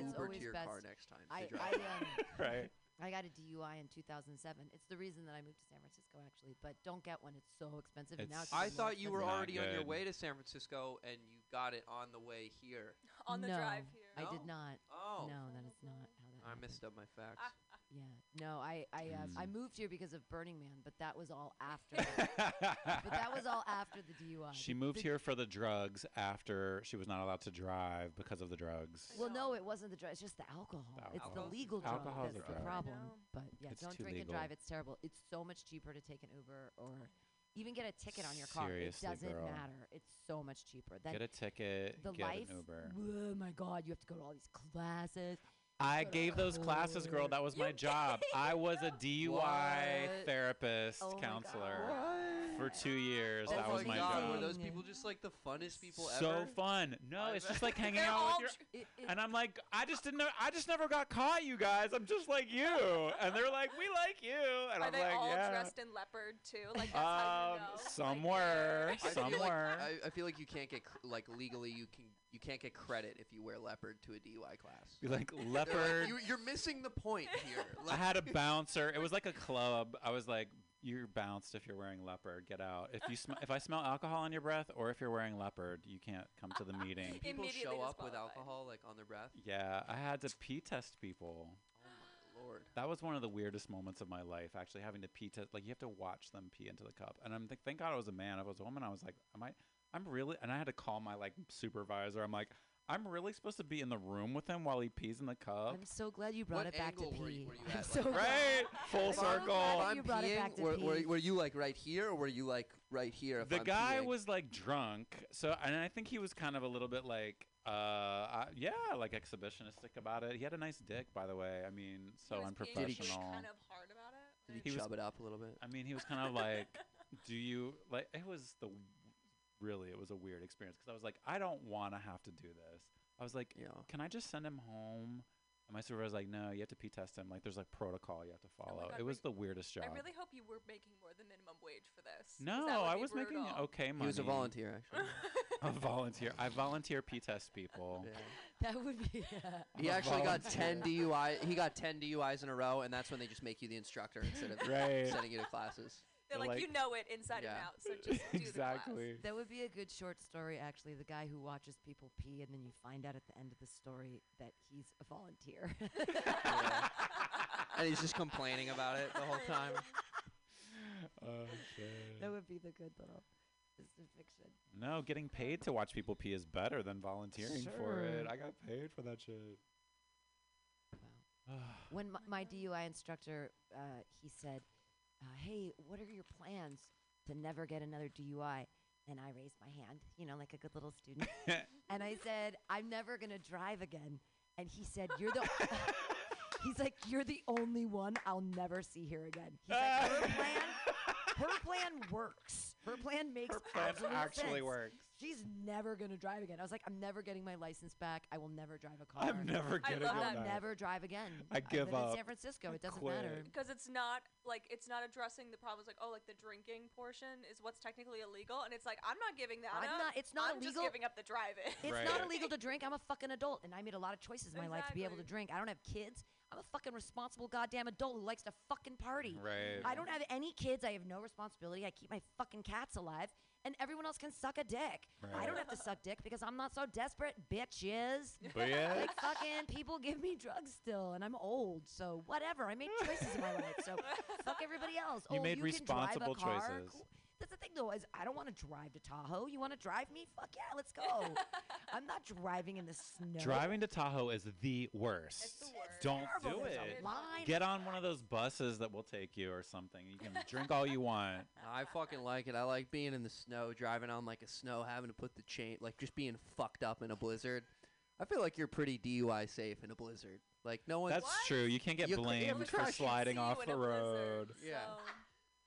Yeah, it's Uber always to your best. car next time. to I, drive. I, um, right. I got a DUI in 2007. It's the reason that I moved to San Francisco, actually. But don't get one; it's so expensive. and now It's it's I even more thought you were expensive. Not already on your good. way to San Francisco and you got it on the way here. on the no, drive here. I did No? not. Oh. No, that is not how that. I happened. missed up my facts. Ah, Yeah, no, I I uh, I Mm. moved here because of Burning Man, but that was all after. but that was all after the DUI. She moved the- here for the drugs after she was not allowed to drive because of the drugs. Well, no, it wasn't the drug. It's just the alcohol. The It's the alcohol. legal drug Alcohol's that's a the drug. problem. I. But yeah, It's don't too drink and legal. drive. It's terrible. It's so much cheaper to take an Uber or even get a ticket on your car. Seriously, it doesn't girl. matter. It's so much cheaper. Then Get a ticket, the get life. an Uber. Oh my God! You have to go to all these classes. I gave those classes, girl. That was my job. I was a DUI What? therapist, Oh counselor for two years. Oh that my was my god, job. were those people just like the funnest people so ever? So fun. No, it's just like hanging out all with your. It, it, And I'm like, I just didn't know. I just never got caught, you guys. I'm just like you. And they're like, we like you. And Are I'm like, Yeah, they like, all yeah. dressed in leopard too? Like that's how Um, you know. some Like, were, yeah. I somewhere. like I, I feel like you can't get like legally you can you can't get credit if you wear leopard to a DUI class. Be like They're like, leopard. you, you're missing the point here. I had a bouncer. It was like a club. I was like, "You're bounced if you're wearing leopard. Get out. If you sm- if I smell alcohol on your breath, or if you're wearing leopard, you can't come to the meeting." people show up with alcohol like on their breath. Yeah, I had to pee test people. Oh my lord. That was one of the weirdest moments of my life. Actually, having to pee test, like you have to watch them pee into the cup. And I'm th- thank God I was a man. If I was a woman, I was like, "Am I? I'm really?" And I had to call my like supervisor. I'm like, "I'm really supposed to be in the room with him while he pees in the cup." I'm so glad you brought What it back to angle were you- pee. were you I'm at, so like- glad. right, full If I'm- glad If circle. that I'm you brought it peeing, back to were, were, pee. were you like right here, or were you like right here? If the I'm guy peeing? was like drunk so and i think he was kind of a little bit like uh, uh yeah like exhibitionistic about it he had a nice dick by the way i mean so He was being really unprofessional Kind of hard about it. Did Like, he, he was- chub it up a little bit? i mean he was kind of like do you like it was the really it was a weird experience because i was like i don't want to have to do this i was like Yeah. can i just send him home and my supervisor was like no you have to pee test him like there's like protocol you have to oh follow God, it was the weirdest job I really hope you were making more than minimum wage for this. no i be was making okay money He was a volunteer, actually. a volunteer i volunteer pee test people yeah. That would be. He a actually got ten volunteer. DUI. He got ten DUIs in a row, and that's when they just make you the instructor instead of Right. sending you to classes. They're They're like, you know it inside Yeah. and out, so just do the exactly That would be a good short story, actually. The guy who watches people pee, and then you find out at the end of the story that he's a volunteer. Yeah. and he's just complaining about it the whole time. oh shit. that would be the good little piece fiction. No, getting paid to watch people pee is better than volunteering for it. Sure. I got paid for that shit. Wow. When my, my DUI instructor, uh, he said, uh, "Hey, what are your plans to never get another DUI?" And I raised my hand, you know, like a good little student, and I said, "I'm never gonna drive again." And he said, "You're the." He's like, "You're the only one I'll never see here again." He's like, "Her plan, her plan works. Her plan makes Her plan absolute actually sense. works. She's never gonna drive again." I was like, "I'm never getting my license back. I will never drive a car. I'm never I getting love it that. I'll never drive again. I give live up. in San Francisco. It doesn't quit. matter. Because it's not like it's not addressing the problems. Like oh, like the drinking portion is what's technically illegal, and it's like I'm not giving that I'm up. not. It's not I'm illegal. just giving up the driving. It's Right. not illegal to drink. I'm a fucking adult, and I made a lot of choices in my life to be able to drink. I don't have kids. I'm a fucking responsible goddamn adult who likes to fucking party. Right. I don't have any kids. I have no responsibility. I keep my fucking cats alive, and everyone else can suck a dick. I don't have to suck dick because I'm not so desperate, bitches. But yeah. like fucking people give me drugs still, and I'm old, so whatever. I made choices in my life, so fuck everybody else. You oh, made you can drive a responsible car? choices. Cool. That's the thing, though, is I don't want to drive to Tahoe. You want to drive me? Fuck yeah, let's go. I'm not driving in the snow. Driving to Tahoe is the worst. It's the worst. Don't Terrible. do There's it. line. Get on one of those buses that will take you or something. You can drink all you want. I fucking like it. I like being in the snow, driving on like a snow, having to put the chain, like just being fucked up in a blizzard. I feel like you're pretty DUI safe in a blizzard. Like no one. That's What? true. You can't get You c- yeah, blamed for sliding off the a blizzard, road. Yeah.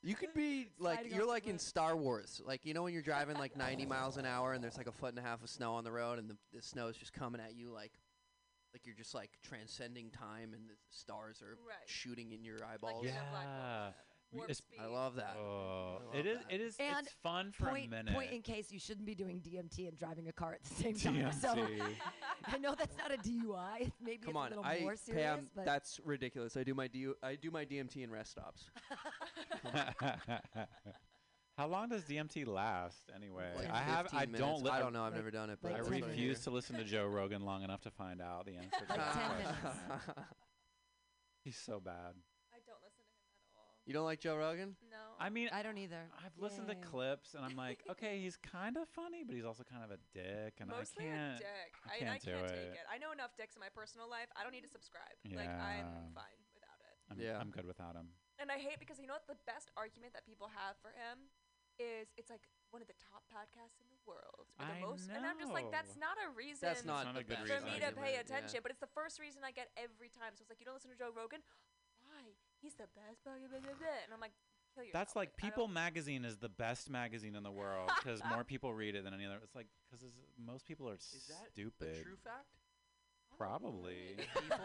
So- You could be like Sliding you're off the like in cliff. Star Wars. Like you know when you're driving like 90 miles an hour and there's like a foot and a half of snow on the road and the, the snow is just coming at you like like you're just like transcending time and the stars are Right. shooting in your eyeballs. you're in a black hole Yeah. We- warp it's- speed. I love that. Oh, I it love is. that. It is. And it's fun for point, a minute. point in case you shouldn't be doing DMT and driving a car at the same time. So DMT. I know that's not a DUI. Maybe Come it's on, a little I more serious, Pam, but that's ridiculous. I do my DU, I do my DMT in rest stops. How long does DMT last anyway? Like I have. 15 I minutes. don't. Li- I don't know. I've never done it, but like I that's 10 what I refuse hear. to listen to Joe Rogan long enough to find out the answer to Like that 10 question. He's so bad. I don't listen to him at all. you don't like Joe Rogan? No. I mean, I don't either. I've listened to clips and I'm like, okay, he's kind of funny, but he's also kind of a dick, and Mostly I can't. a dick. I I, I can't can't, do take it. it. I know enough dicks in my personal life. I don't need to subscribe. Like Yeah. I'm fine without it. I'm, Yeah. I'm good without him. And I hate because you know what the best argument that people have for him is it's like one of the top podcasts in the world. Or the I most and I'm just like that's know. not a reason That's not, not a good best for reason. me to pay argument, yeah. attention, but it's the first reason I get every time. So it's like you don't listen to Joe Rogan? Why? He's the best blah, blah, blah, blah, blah. and I'm like kill yourself. That's like I People don't- Magazine is the best magazine in the world because more people read it than any other. It's like because most people are Is that stupid. A true fact? Probably. People,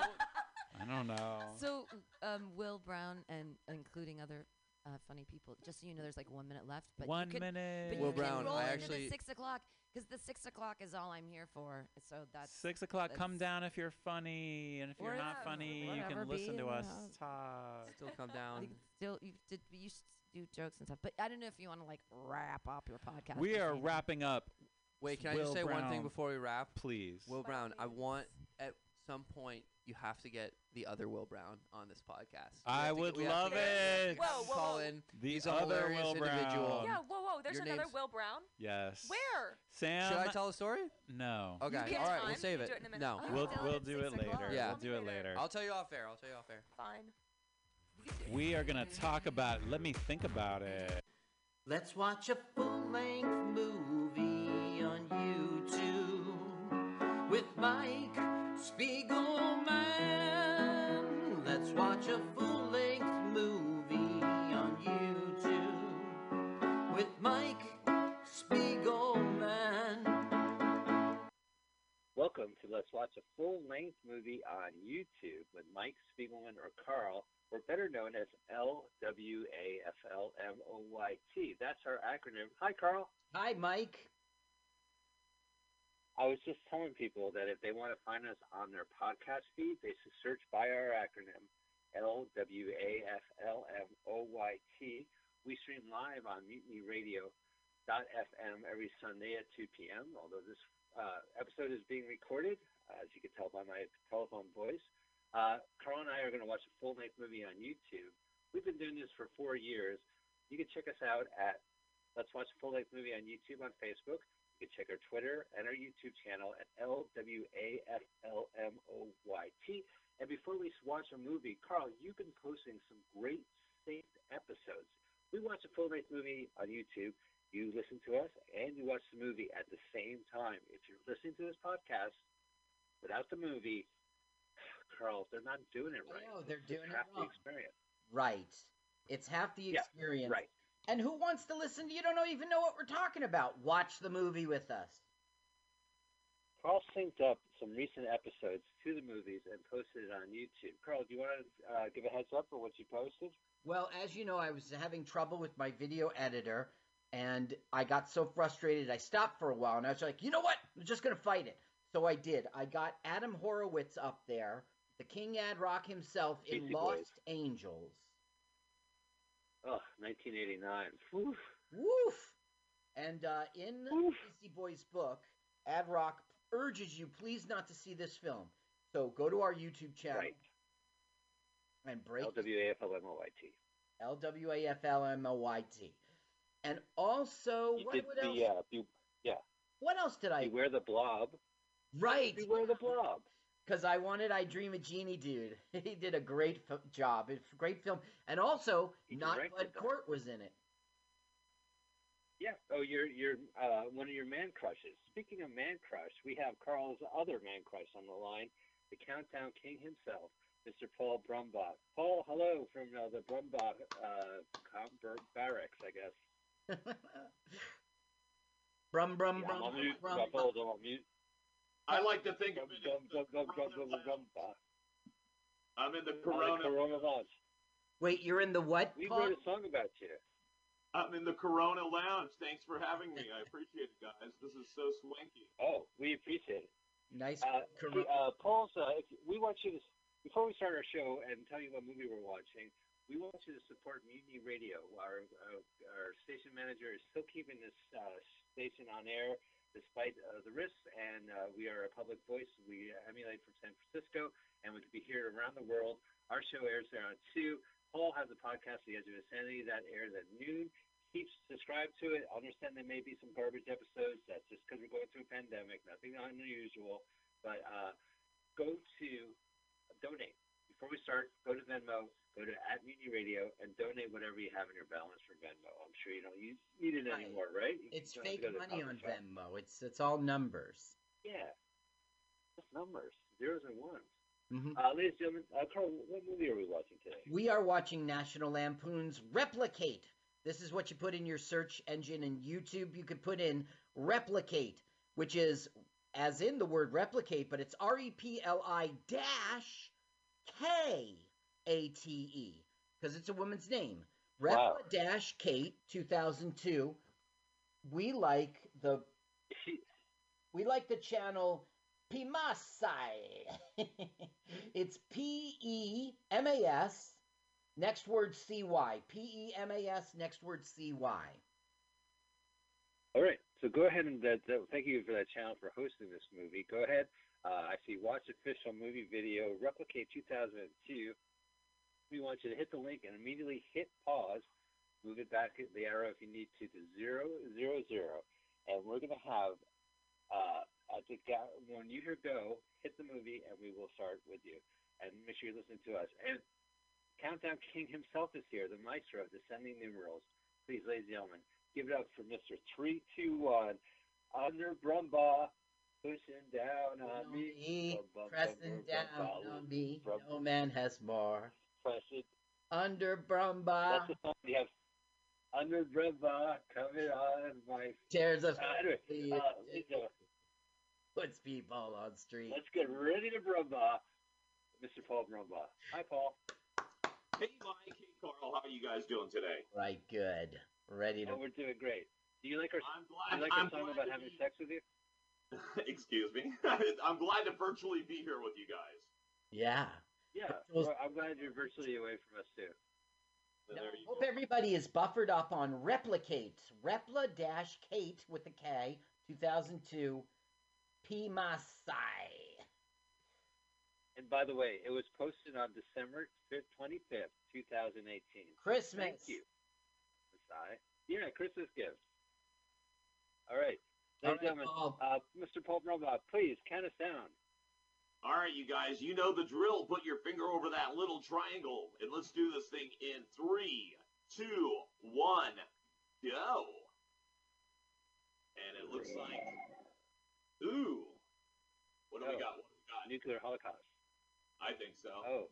I don't know. So, um, Will Brown and including other uh, funny people. Just so you know, there's like one minute left. But One you could, minute. But Will you can Brown, roll I into actually- the six o'clock because the six o'clock is all I'm here for. So that's Six o'clock. Come down if you're funny, and if you're not funny, you can listen to us house. talk. still come down. you still you did you do jokes and stuff. But I don't know if you want to like wrap up your podcast. We are something. wrapping up. Wait, can I just say one thing before we wrap? Please. Will By Brown, I want at some point you have to get the other Will Brown on this podcast. We I would get- to love get- we have to it. get Whoa, him whoa, whoa. in. The He's other hilarious Will individual. Yeah, whoa, whoa. There's Your another Will Brown. Yes. Where? Sam. Should I tell a story? No. Okay. get All right, time? we'll save it. do it in a minute. No. Oh, We'll we'll do it six o'clock. later. Yeah. We'll do it Later. later. I'll tell you off air. I'll tell you off air. Fine. We are gonna talk about. Let me think about it. Let's watch a full length movie on YouTube with Mike Spiegelman. With Mike Spiegelman. Welcome to Let's Watch a Full Length Movie on YouTube with Mike Spiegelman or Carl, or better known as LWAFLMOYT. That's our acronym. Hi, Carl. Hi, Mike. I was just telling people that if they want to find us on their podcast feed, they should search by our acronym LWAFLMOYT. We stream live on MutinyRadio.fm every Sunday at 2 p.m. Although this uh, episode is being recorded, as you can tell by my telephone voice. Uh, Carl and I are going to watch a full-length movie on YouTube. We've been doing this for four years. You can check us out at Let's Watch a Full-Length Movie on YouTube on Facebook. You can check our Twitter and our YouTube channel at LWAFLMOYT. And before we watch a movie, Carl, you've been posting some great saved episodes. We watch a full length movie on YouTube. You listen to us and you watch the movie at the same time. If you're listening to this podcast without the movie, Carl, they're not doing it right. know, they're It's doing it half wrong. the experience. Right. It's half the experience. Yeah. Right. And who wants to listen to you don't know, even know what we're talking about? Watch the movie with us. Carl synced up some recent episodes to the movies and posted it on YouTube. Carl, do you want to uh, give a heads up for what you posted? Well, as you know, I was having trouble with my video editor, and I got so frustrated I stopped for a while, and I was like, you know what? I'm just gonna fight it. So I did. I got Adam Horovitz up there, the King Ad Rock himself in Beastie Lost Boys. Angels. Oh, 1989. Woof. Woof! And uh, in Oof. Beastie Boys book, Ad Rock urges you please not to see this film. So go to our YouTube channel Right. And break LWAFLMOYT. L W A F L M O Y T. And also, You what, did what else? the, uh, be, What else did I? Beware the Blob. Right, Beware the Blob. because I wanted I Dream a Genie, dude. he did a great f- job. It's a great film, and also He not Bud. Cort was in it. Yeah. Oh, you're you're uh, one of your man crushes. Speaking of man crush, we have Carl's other man crush on the line, the Countdown King himself, Mr. Paul Brumbach. Paul, hello from uh, the Brumbach uh, barracks, I guess. brum brum Yeah, brum I'm mute. brum. I'm hold on, mute. I like to think Brum, of it brum, as brum, brum, brum, brum, brum, brum. I'm in the corona. the coronavirus. coronavirus. Wait, you're in the what? We Paul? wrote a song about you. I'm in the Corona Lounge. Thanks for having me. I appreciate it, guys. This is so swanky. Oh, we appreciate it. Nice. Uh, Cor- uh, Paul's. Uh, we want you to before we start our show and tell you what movie we're watching. We want you to support Mutiny Radio. Our uh, our station manager is still keeping this uh, station on air despite uh, the risks, and uh, we are a public voice. We emulate from San Francisco, and we can be heard around the world. Our show airs there on two. Paul has a podcast, The Edge of Insanity, that airs at noon. Keep subscribe to it. I understand there may be some garbage episodes. That's just because we're going through a pandemic. Nothing unusual. But uh, go to donate. Before we start, go to Venmo, go to at Mutiny Radio, and donate whatever you have in your balance for Venmo. I'm sure you don't use, need it anymore, right? You it's don't have to fake go to the money on shop. Venmo. It's it's all numbers. Yeah. Just numbers, zeros and ones. hmm Uh, ladies and gentlemen, uh, Carl, what movie are we watching today? We are watching National Lampoon's Repli-Kate. This is what you put in your search engine in YouTube. You could put in replicate, which is as in the word replicate, but it's R E P L I dash K A T E because it's a woman's name. Wow. Repla dash Kate 2002. We like the we like the channel Pimasai. it's P E M A S, next word C Y. P E M A S, next word C Y. all right, so go ahead and th- thank you for that channel for hosting this movie. Go ahead. Uh, I see watch official movie video, Repli-Kate 2002. We want you to hit the link and immediately hit pause. Move it back the arrow if you need to to zero zero zero, and we're gonna have uh, the when you hear go, hit the movie, and we will start with you. And make sure you listen to us. And Countdown King himself is here, the maestro of descending numerals. Please, ladies and gentlemen, give it up for Mr. Three Two One, under Brumbaugh, pushing down on me, me, Bum, bum, pressing bum, down bum, bum, on me. No man has more. pressing. Under Brumba, That's the song we have. Under Brumbaugh, coming on my. tears of Uh, anyway, ladies and gentlemen, puts people on street. let's get ready to Brumbaugh. Mr. Paul Brumbaugh. Hi, Paul. Hey, Mike. Hey, Carl. How are you guys doing today? Right, good. Ready to. Oh, we're doing great. Do you like our, I'm do glad. you like I'm our song about having be- sex with you? Excuse me. I'm glad to virtually be here with you guys. Yeah. Yeah, Virtual- well, I'm glad you're virtually away from us too. So Now, there you hope go. everybody is buffered up on Repli-Kate. Repla dash Kate with the K, 2002. P Masai. And by the way, it was posted on December 5th, 25th, 2018. Christmas. Thank you, Masai. Yeah, Christmas gift. All right, All ladies and right, Paul. uh, Mr. Paul Brumbaugh, please count us down. All right, you guys. You know the drill. Put your finger over that little triangle, and let's do this thing in three, two, one, go. And it looks like, ooh, what do we Oh. got? What do we got? Nuclear holocaust. I think so. Oh,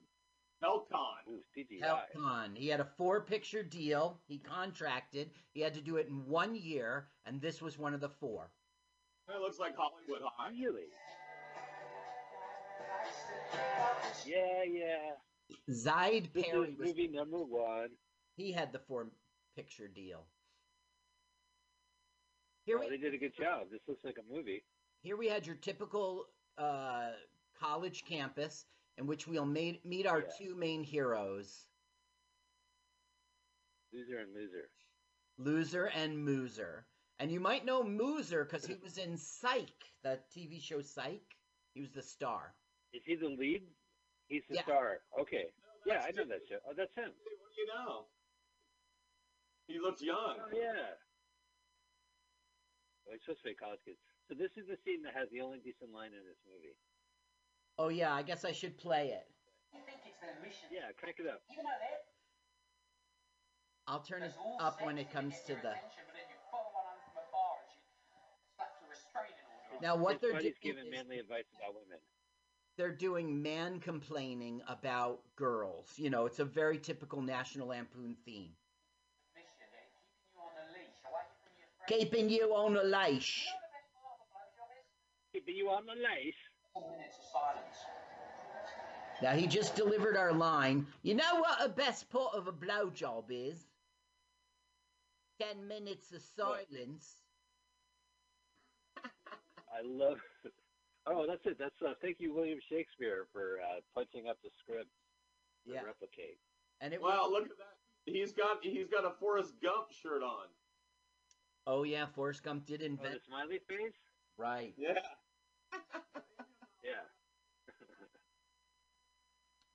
Helcon. ooh, CGI. Helcon. He had a four picture deal. He contracted. He had to do it in one year, and this was one of the four. It looks like Hollywood High. Really? Yeah, yeah. Zaid This Perry was movie number one. he had the four picture deal. Here Oh, we they did a good job. This looks like a movie. here we had your typical uh, college campus in which we'll meet, meet our Yeah. two main heroes, Loser and loser. Loser and Mooser. And you might know Mooser because he was in Psych, the TV show Psych. He was the star. Is he the lead? He's the Yeah. star. Okay. Yeah, I know good. that show. Oh, that's him. Hey, What do you know? He looks young. Oh yeah. Well, he's supposed to be a. So this is the scene that has the only decent line in this movie. Oh yeah, I guess I should play it. Yeah, crank it up. I'll turn it up when it comes to the. Now what they're doing giving is manly advice about women. they're doing man complaining about girls. You know, it's a very typical National Lampoon theme. Keeping you on a leash. Keeping you on the lace. Now he just delivered our line. You know what a best part of a blowjob is? Ten minutes of silence. I love. Oh, that's it. That's uh, thank you, William Shakespeare, for uh, punching up the script to Yeah, replicate. and it Wow, was. look at that. He's got he's got a Forrest Gump shirt on. Oh yeah, Forrest Gump did Oh, invent. the smiley face. Right. Yeah. Yeah.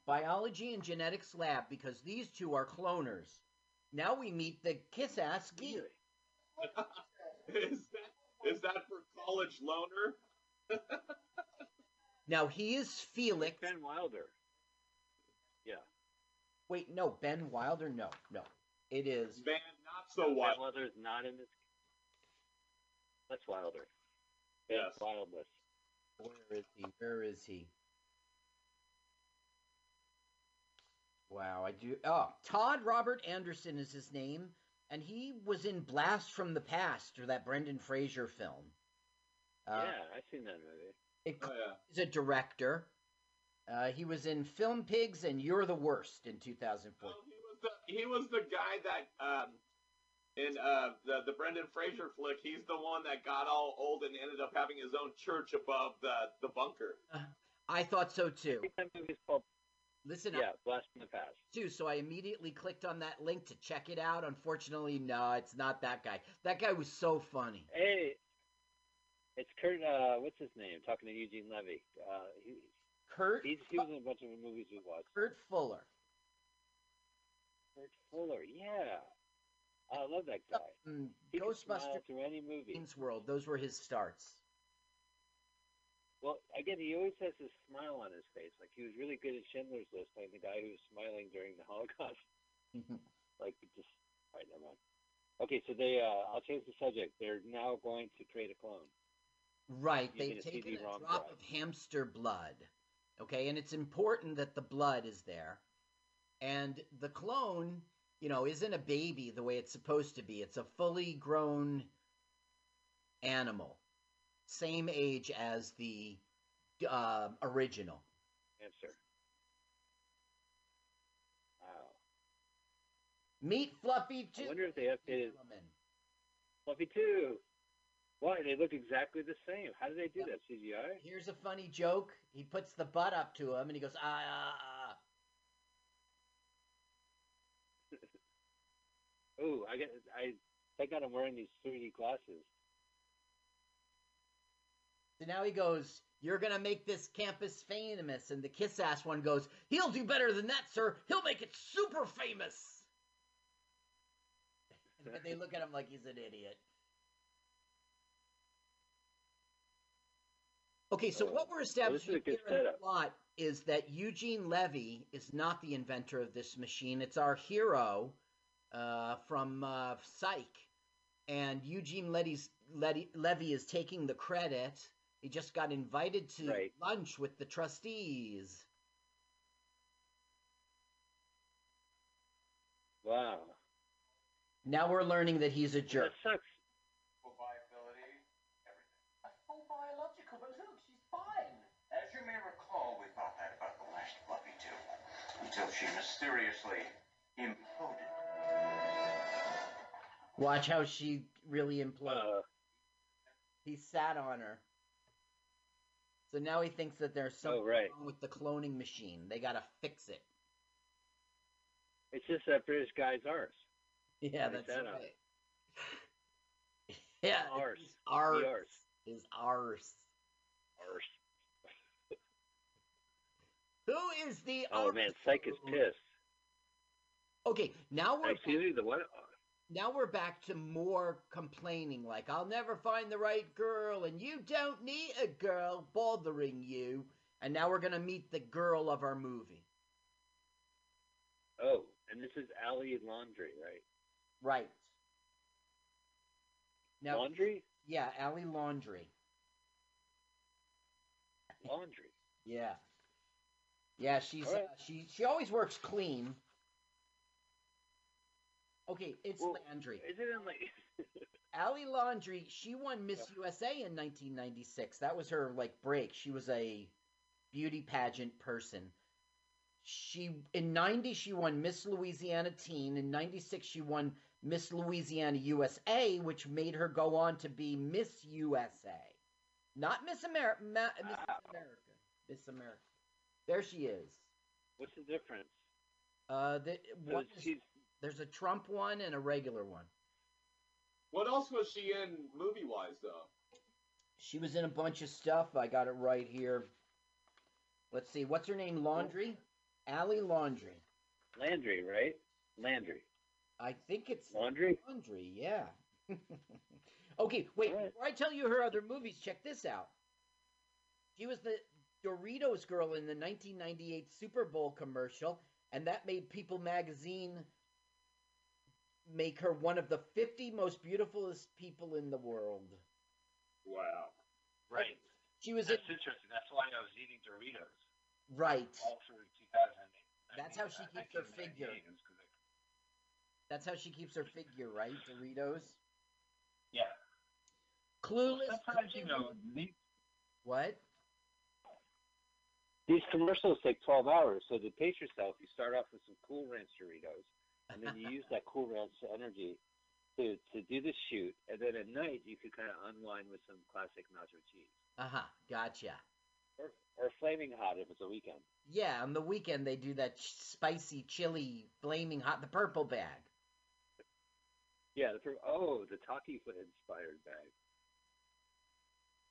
Biology and genetics lab because these two are cloners. Now we meet the kiss ass geek. Really? Is that for college loner? Now he is Felix. Ben Wilder. Yeah. Wait, no, Ben Wilder. No, no, it is. Man, not so Ben Wilder is not in this. That's Wilder. Ben Yes. Wildless. Where is he? Where is he? Wow, I do. Oh, Todd Robert Anderson is his name, and he was in Blast from the Past, or that Brendan Fraser film. Uh, yeah, I've seen that movie. it- Oh yeah. He's a director. Uh, he was in Film Pigs and You're the Worst in 2004. Oh, he was the he was the guy that um in uh the the Brendan Fraser flick. He's the one that got all old and ended up having his own church above the the bunker. I thought so I too. think that movie's called Listen Yeah, up Blast from the Past. too. So I immediately clicked on that link to check it out. Unfortunately, no, it's not that guy. That guy was so funny. Hey, it's Kurt. Uh, what's his name? Talking to Eugene Levy. Uh, he, Kurt he's, he was in a bunch of movies we watched. Kurt Fuller. Kurt Fuller. Yeah, I love that guy. He Ghostbusters through any movie. World. Those were his starts. Well, again, he always has this smile on his face. Like he was really good at Schindler's List, playing the guy who was smiling during the Holocaust. like just. All right, never mind. Okay, so they. Uh, I'll change the subject. They're now going to create a clone. Right. They've a taken a drop drive. of hamster blood. Okay, and it's important that the blood is there. And the clone, you know, isn't a baby the way it's supposed to be. It's a fully grown animal, same age as the uh, original. Answer. Wow. Meet Fluffy I wonder if they updated. Fluffy too. Why? They look exactly the same. How do they do that? CGI? Here's a funny joke. He puts the butt up to him and he goes, ah, ah, ah. Oh, I get. I thank God I'm wearing these 3D glasses. So now he goes, You're going to make this campus famous. And the kiss ass one goes, He'll do better than that, sir. He'll make it super famous. And they look at him like he's an idiot. Okay, so what we're establishing a good here in the plot is that Eugene Levy is not the inventor of this machine. It's our hero uh, from uh, Psych. And Eugene Levy is taking the credit. He just got invited to Right. lunch with the trustees. Wow. Now we're learning that he's a jerk. That sucks. A full biological, but look, she's fine. As you may recall, we thought that about the last Fluffy too, until she mysteriously imploded. Watch how she really imploded. Uh, he sat on her. So now he thinks that there's something oh, right. wrong with the cloning machine. They gotta fix it. It's just that British guy's arse. Yeah, that's that uh, right. yeah, Arse. arse. Arse. His arse. Arse. Who is the Oh arse? man, Psych is pissed. Okay, now we're Excuse me, the what? Now we're back to more complaining like I'll never find the right girl and you don't need a girl bothering you. And now we're gonna meet the girl of our movie. Oh, and this is Ali Laundry, right? Right. Now Laundry? yeah, Ali Laundry. Laundry. Yeah. Yeah, she's right. uh, she she always works clean. Okay, it's Well, Landry. Is it in like? Ali Laundry, she won Miss USA in 1996. That was her like break. She was a beauty pageant person. She in 90 she won Miss Louisiana Teen. In 96 she won Miss Louisiana USA, which made her go on to be Miss USA. Not Miss America, Ma- Miss Wow. America. Miss America. There she is. What's the difference? Uh, the, So one is- she's there's a Trump one and a regular one. What else was she in movie wise though? She was in a bunch of stuff. I got it right here. Let's see. What's her name? Laundry? Ali Laundry. Landry, right? Landry. I think it's Laundry? Laundry, yeah. okay, wait. Alright. Before I tell you her other movies, check this out. She was the Doritos girl in the 1998 Super Bowl commercial, and that made People magazine make her one of the 50 most beautifulest people in the world. Wow. Right. She was in interesting. That's why I was eating Doritos right. all through 2008. That's how she keeps her figure. That's how she keeps her figure, right? Doritos. Yeah. Clueless. Sometimes, you know, these, What? these commercials take 12 hours, so to pace yourself, you start off with some Cool Ranch Doritos, and then you use that Cool Ranch energy to, to do the shoot, and then at night you could kind of unwind with some classic nacho cheese. Uh huh. Gotcha. Or, or Flaming Hot if it's a weekend. Yeah, on the weekend they do that ch- spicy, chili, flaming hot, the purple bag. Yeah, the, fir- oh, the Taki inspired bag.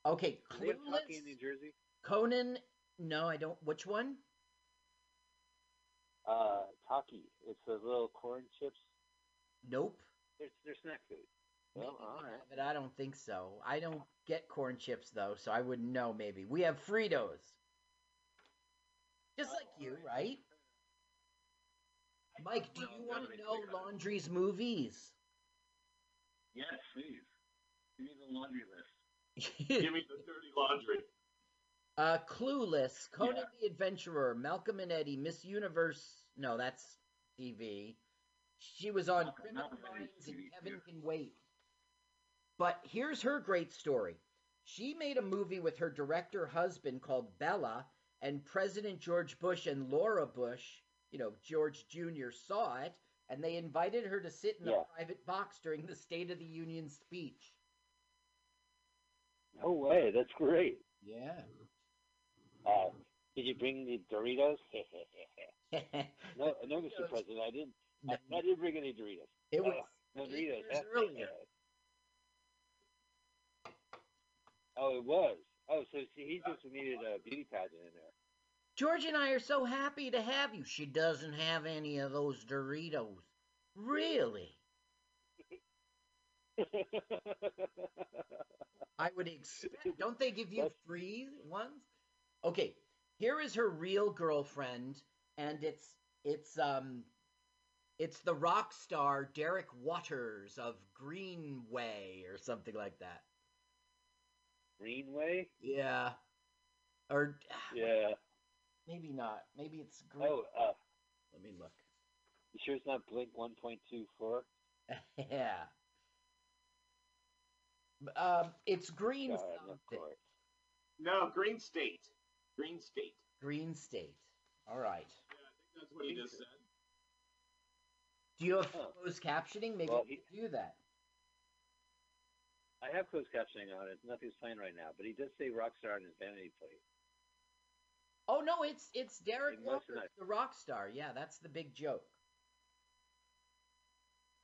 Okay, have Taki in New Jersey? Conan. No, I don't. Which one? Uh, Taki. It's those little corn chips. Nope. They're, they're snack food. Well, Maybe all we right. I don't think so. I don't get corn chips though, so I wouldn't know. Maybe we have Fritos. Just like you, right? Mike, do No, you want they to know. Laundry's movies? Yes, please. Give me the laundry list. Give me the dirty laundry. Uh, Clueless, Conan Yeah. the Adventurer, Malcolm and Eddie, Miss Universe. No, that's TV. She was on Malcolm- Criminal Minds and Kevin. Can Wait. But here's her great story. She made a movie with her director husband called Bella, and President George Bush and Laura Bush, you know, George Jr., saw it, and they invited her to sit in Yeah. a private box during the State of the Union speech. No way. That's great. Yeah. Uh, did you bring the Doritos? no, no, Mr. President. I didn't. I, I didn't bring any Doritos. it was Oh, no Doritos. earlier. Oh, it was. Oh, so he just needed a beauty pageant in there. George and I are so happy to have you. She doesn't have any of those Doritos. Really? I would expect. Don't they give you free ones? Okay, here is her real girlfriend, and it's it's um it's the rock star Derek Waters of Greenway or something like that. Greenway? Yeah. Or Yeah. maybe not. Maybe it's Green. Oh, uh, Let me look. you sure it's not Blink 1.24? yeah. Um, it's green God, something. No, Green State. Green State. Green state. All right. Yeah, I think that's what he just said. Do you have Huh. closed captioning? Maybe Well, we can do that. I have closed captioning on it. Nothing's playing right now, but he does say Rockstar in his vanity plate. Oh no, it's it's Derek He Walker, the rock star. Yeah, that's the big joke.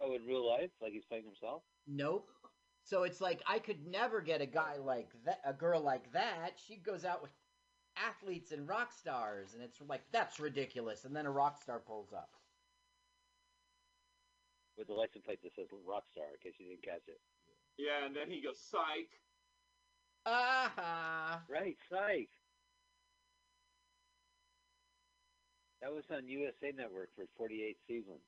Oh, in real life, like he's playing himself. Nope. So it's like I could never get a guy like that, a girl like that. She goes out with athletes and rock stars, and it's like that's ridiculous. And then a rock star pulls up. with the license plate that says rock star, in case you didn't catch it. Yeah, and then he goes, psych. Ah. Right, Psych. That was on USA Network for 48 seasons.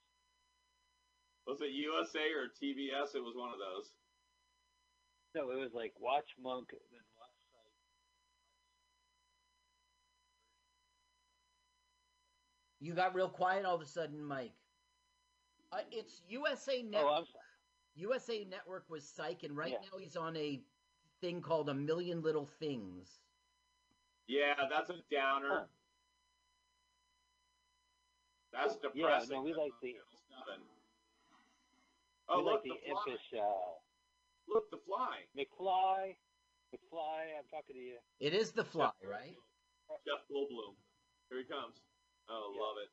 Was it USA or TBS? It was one of those. No, it was like Watch Monk, then Watch Psych. You got real quiet all of a sudden, Mike. Uh, it's USA Network. Oh, I'm sorry. USA Network was Psych, and right Yeah. now he's on a thing called A Million Little Things. Yeah, that's a downer. Huh. That's Yeah, no, we like the Oh, we look, like the, the fly. impish uh, Look, the fly. McFly. McFly, I'm talking to you. It is the fly, right? Jeff Goldblum. Here he comes. Oh, Yeah. love it.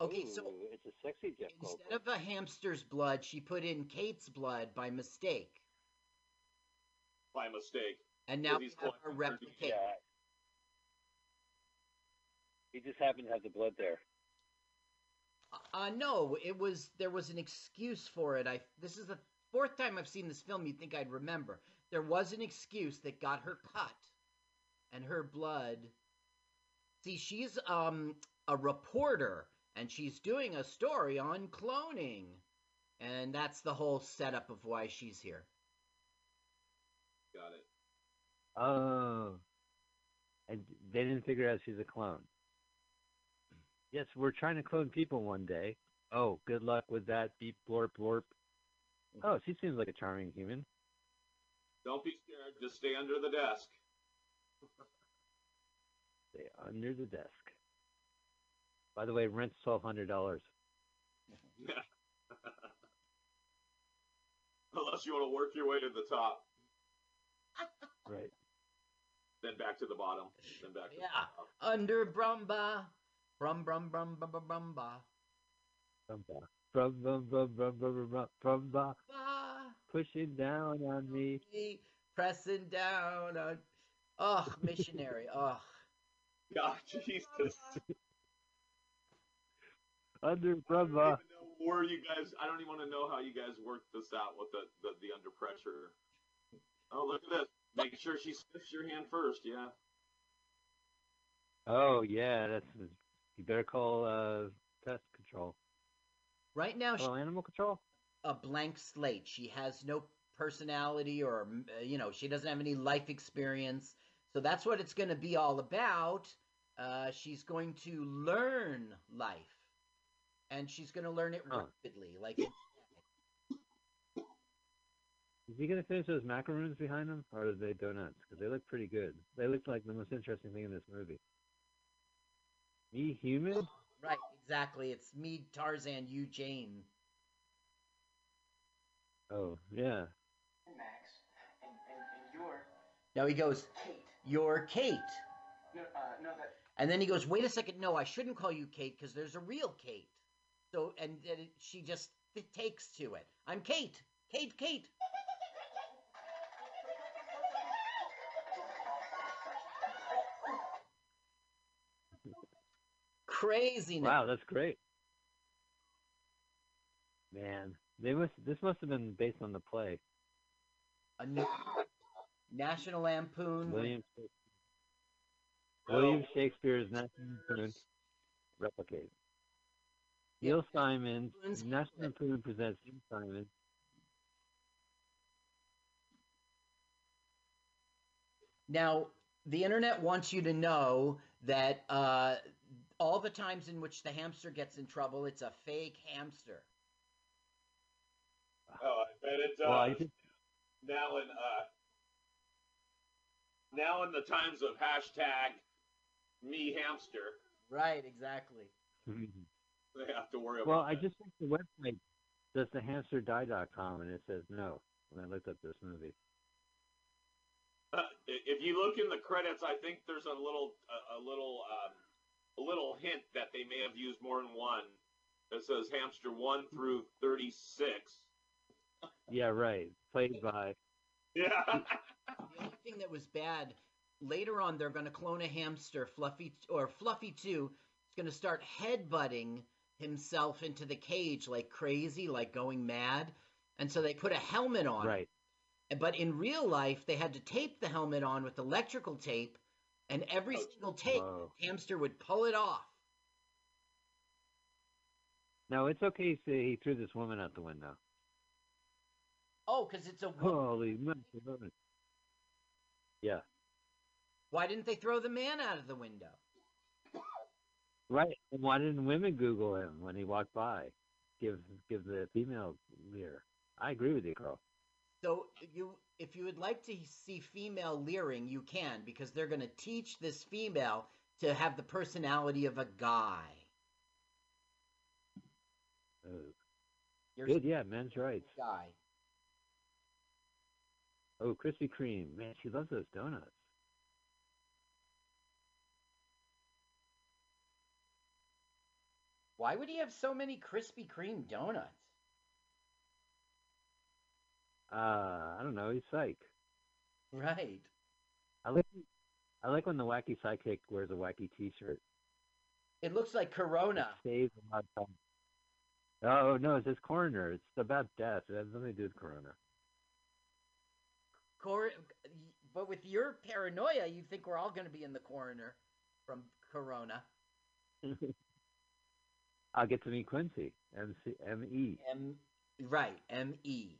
Okay, so it's a sexy Jeff instead Goldblum. of a hamster's blood, she put in Kate's blood by mistake, By mistake. and now we he's have going a for replicate. yeah. He just happened to have the blood there. Uh, no, it was there was an excuse for it. I this is the fourth time I've seen this film. You'd think I'd remember. There was an excuse that got her cut, and her blood. See, she's um a reporter, and she's doing a story on cloning, and that's the whole setup of why she's here. Got it. Oh. And they didn't figure out she's a clone. Yes, we're trying to clone people one day. Oh, good luck with that. Beep, blorp, blorp. Oh, she seems like a charming human. Don't be scared. Just stay under the desk. Stay under the desk. By the way, rent's twelve hundred dollars. Unless you want to work your way to the top, Right. then back to the bottom, then back to Yeah. the top. Under Brumba, Brum Brum Brum Brum Brum Brumba. From the from from from from from from, from the Ba, pushing down on me. me pressing down on. Ugh, missionary. Ugh. God, Jesus. Under from I the don't know where you guys. I don't even want to know how you guys worked this out with the, the the under pressure. Oh, look at this. Make sure she sniffs your hand first. Yeah. Oh yeah, that's you better call uh pest control. Right now, she animal control? a blank slate. She has no personality or, uh, you know, she doesn't have any life experience. So that's what it's going to be all about. Uh, she's going to learn life. And she's going to learn it Huh. rapidly. Like, Is he gonna finish those macaroons behind him, or are they donuts? Because they look pretty good. They look like the most interesting thing in this movie. Me human? right, exactly. It's me, Tarzan, you, Jane. Oh yeah. Max, and, and, and you're Now he goes, Kate. You're Kate. No, uh, no, that. And then he goes, Wait a second. No, I shouldn't call you Kate because there's a real Kate. So, and, and she just t- takes to it. I'm Kate. Kate, Kate. Craziness. Wow, that's great. Man, they must. This must have been based on the play. A new National Lampoon. William William Shakespeare's National Lampoon replicate. Neil Simon, Lampoon's- National Lampoon presents Neil Simon. Now, the internet wants you to know that uh, all the times in which the hamster gets in trouble, it's a fake hamster. Oh, I bet it does. Well, I think now in uh, now in the times of hashtag me hamster, Right, exactly. they have to worry about. well, I that. just think the website does the hamsterdie.com and it says no when I looked up this movie. Uh, if you look in the credits, I think there's a little a, a little um, a little hint that they may have used more than one. That says hamster one through thirty six. Yeah, right. Played by Yeah. The only thing that was bad later on, they're going to clone a hamster, Fluffy, or Fluffy Two. is going to start headbutting himself into the cage like crazy, like going mad. And so they put a helmet on. right. But in real life, they had to tape the helmet on with electrical tape, and every Oh, single tape, Whoa. the hamster would pull it off. Now it's okay to say he threw this woman out the window. Oh, because it's a. Holy macaroni. Yeah. Why didn't they throw the man out of the window? Right. And why didn't women Google him when he walked by? Give give the female leer. I agree with you, Carl. So you, if you would like to see female leering, you can because they're going to teach this female to have the personality of a guy. Oh, You're good, yeah, men's rights. guy. Oh, Krispy Kreme. Man, she loves those donuts. Why would he have so many Krispy Kreme donuts? Uh, I don't know. He's psych. Right. I like. I like when the wacky sidekick wears a wacky T-shirt. It looks like Corona. Saves a lot of time. Oh no, it's just coroner. It's about death. It has nothing to do with corona. Cor- but with your paranoia, you think we're all going to be in the coroner from Corona. I'll get to meet Quincy. M C M E M. Right. M E.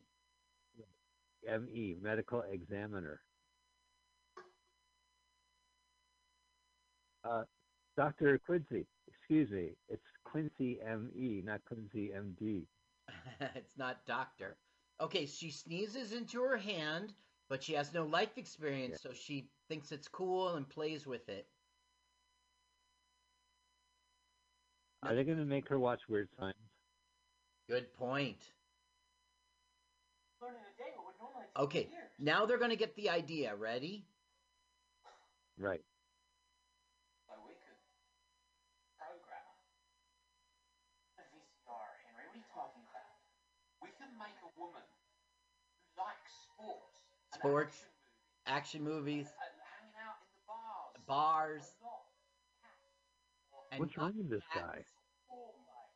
M E medical examiner. Uh, Doctor Quincy. Excuse me. It's Quincy M E, not Quincy M D. it's not doctor. Okay, she sneezes into her hand, but she has no life experience, so she thinks it's cool and plays with it. Are they going to make her watch Weird Science? Good point. Learning a day what would normally take Okay, now they're going to get the idea. Ready? Right. We could program Henry. What are you talking about? We can make a woman who likes sports, and Sports, action movies, action movies, and hanging out in the bars, bars. a lot, cats, And What's wrong with this guy? all night.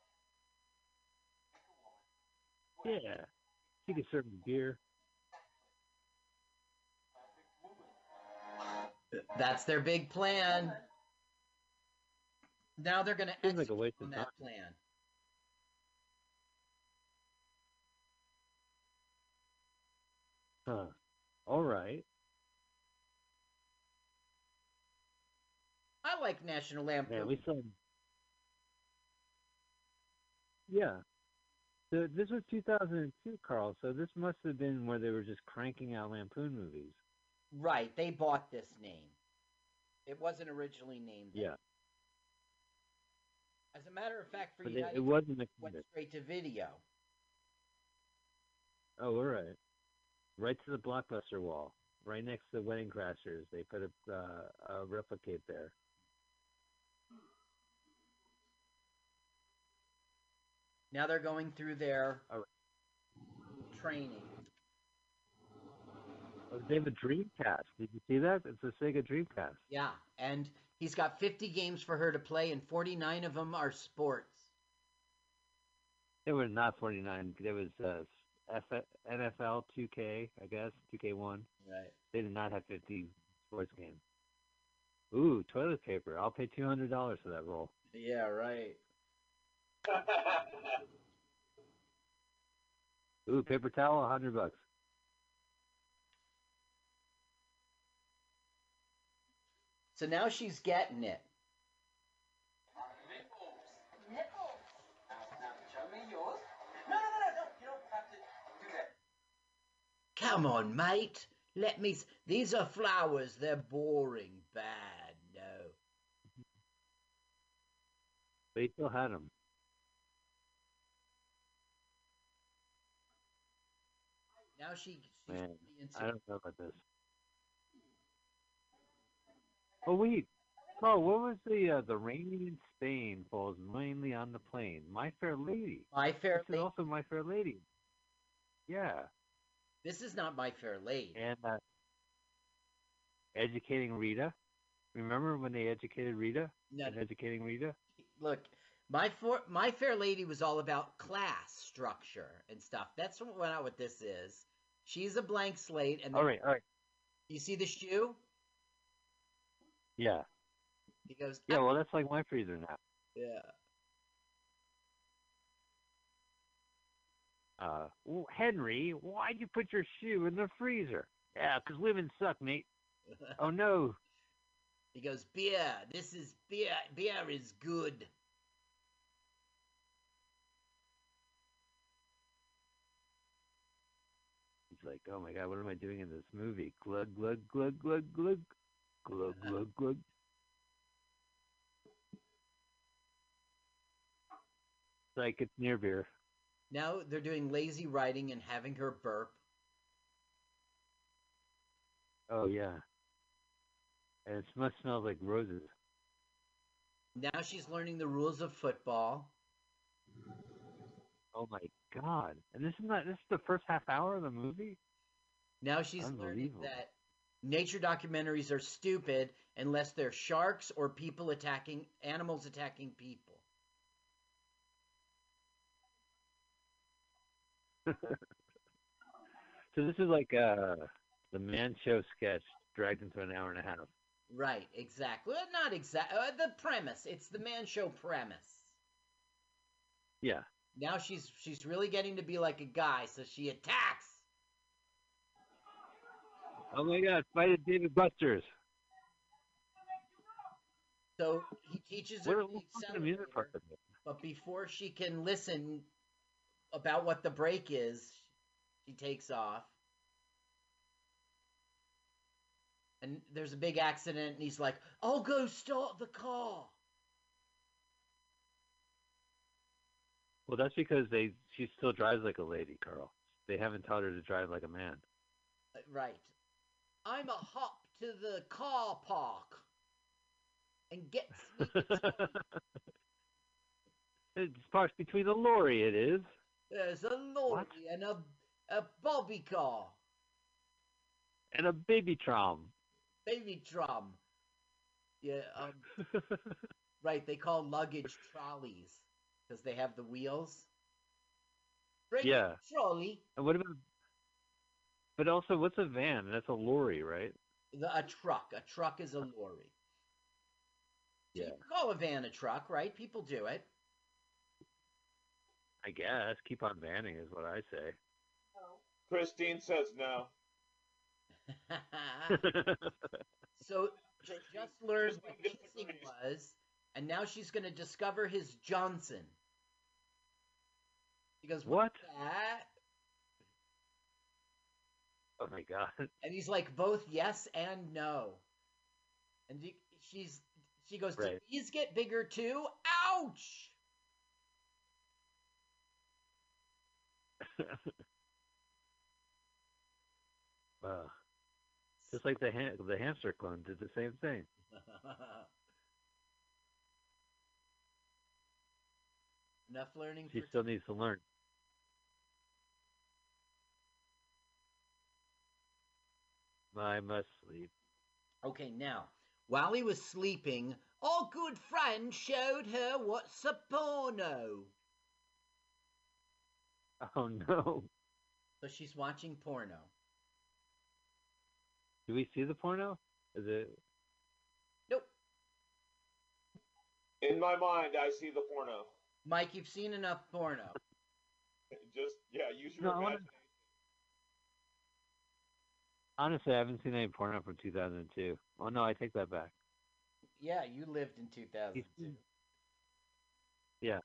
Pick a woman. Yeah. he can serve me beer. That's their big plan. Now they're going to Seems like on that time. plan. Huh. All right. I like National Lampoon. Man, we saw. Yeah. So this was 2002, Carl. So this must have been where they were just cranking out Lampoon movies. Right, they bought this name. It wasn't originally named. that. Yeah. As a matter of fact, for But it, United, it wasn't a went straight to video. Oh, all right. Right to the blockbuster wall, right next to the Wedding Crashers. They put a, uh, a replicate there. Now they're going through their training. Oh, they have a Dreamcast. Did you see that? It's a Sega Dreamcast. Yeah, and he's got 50 games for her to play, and 49 of them are sports. It were not 49. It was uh, F- NFL 2K, I guess, 2K1. Right. They did not have 50 sports games. Ooh, toilet paper. I'll pay $200 for that roll. Yeah, right. Ooh, paper towel, 100 bucks. So now she's getting it. Come on, mate. Let me. S- These are flowers. They're boring. Bad. No. They still had them. Now she. she's Man, I don't know about this. Oh wait, Carl, what was the uh, the raining in Spain falls mainly on the plain? My Fair Lady. My Fair This is Lady. also My Fair Lady. Yeah, This is not My Fair Lady. and uh, educating Rita. Remember when they educated Rita? No, And educating Rita. look, my for, My Fair Lady was all about class structure and stuff. That's what not what this is. She's a blank slate, and All right, all right. you see the shoe. Yeah, He goes, yeah. Well, that's like my freezer now. yeah. uh, Henry, why'd you put your shoe in the freezer? Yeah, because women suck, mate. oh, no. He goes, beer. This is beer. Beer is good. He's like, oh, my God, what am I doing in this movie? Glug, glug, glug, glug, glug. Glug, glug, glug. It's like it's near beer. Now they're doing lazy writing and having her burp. Oh yeah. And it must smell like roses. Now she's learning the rules of football. Oh my god! And this is not. This is the first half hour of the movie. Now she's learning that nature documentaries are stupid unless they're sharks or people attacking animals attacking people. So this is like uh the man show sketch dragged into an hour and a half. Right, exactly. Well, not exactly. Uh, the premise. It's the man show premise. Yeah. Now she's she's really getting to be like a guy, so she attacks. Oh my god! Fight at Dave & Buster's. So he teaches her What, the what fucking amusement accelerator, park is but before she can listen about what the break is, she takes off. And there's a big accident, and he's like, "I'll go start the car." Well, that's because they she still drives like a lady, Carl. They haven't taught her to drive like a man. Uh, Right. I'm a hop to the car park and get it's parked between the lorry. It is. There's a lorry and a a bobby car, And a baby tram. baby tram. Yeah, um, right. They call luggage trolleys because they have the wheels. Bring Yeah. trolley, And what about? But also, what's a van? That's a lorry, right? the, a truck. A truck is a lorry. Yeah. You can call a van a truck, right? People do it. I guess. Keep on vanning is what I say. Christine says no. so she just learned what kissing was, and now she's going to discover his Johnson. He goes, What? that?" oh my god. And he's like, both yes and no. And he- she's she goes, Right. did these get bigger too? Ouch! wow. Just like the the hamster clone did the same thing. Enough learning She still needs to learn. I must sleep. Okay, now, while he was sleeping, our good friend showed her what's a porno. Oh no. So she's watching porno. Do we see the porno? Is it? Nope. In my mind, I see the porno. Mike, you've seen enough porno. Just yeah, use your No, I wanna- imagination. Honestly, I haven't seen any porno from 2002. Oh no, I take that back. Yeah, you lived in 2002. Yeah.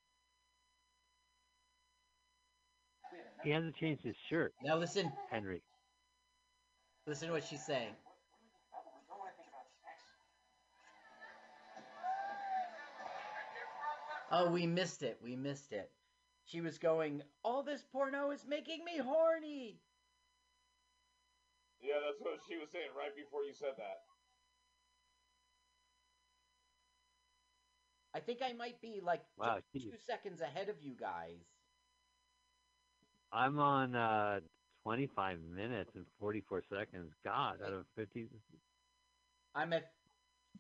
He hasn't changed his shirt, Now listen, Henry. listen to what she's saying. Oh, we missed it. We missed it. She was going, all this porno is making me horny. Yeah, that's what she was saying right before you said that. I think I might be like Wow, just geez. two seconds ahead of you guys. I'm on uh 25 minutes and 44 seconds. God, out of 50. I'm at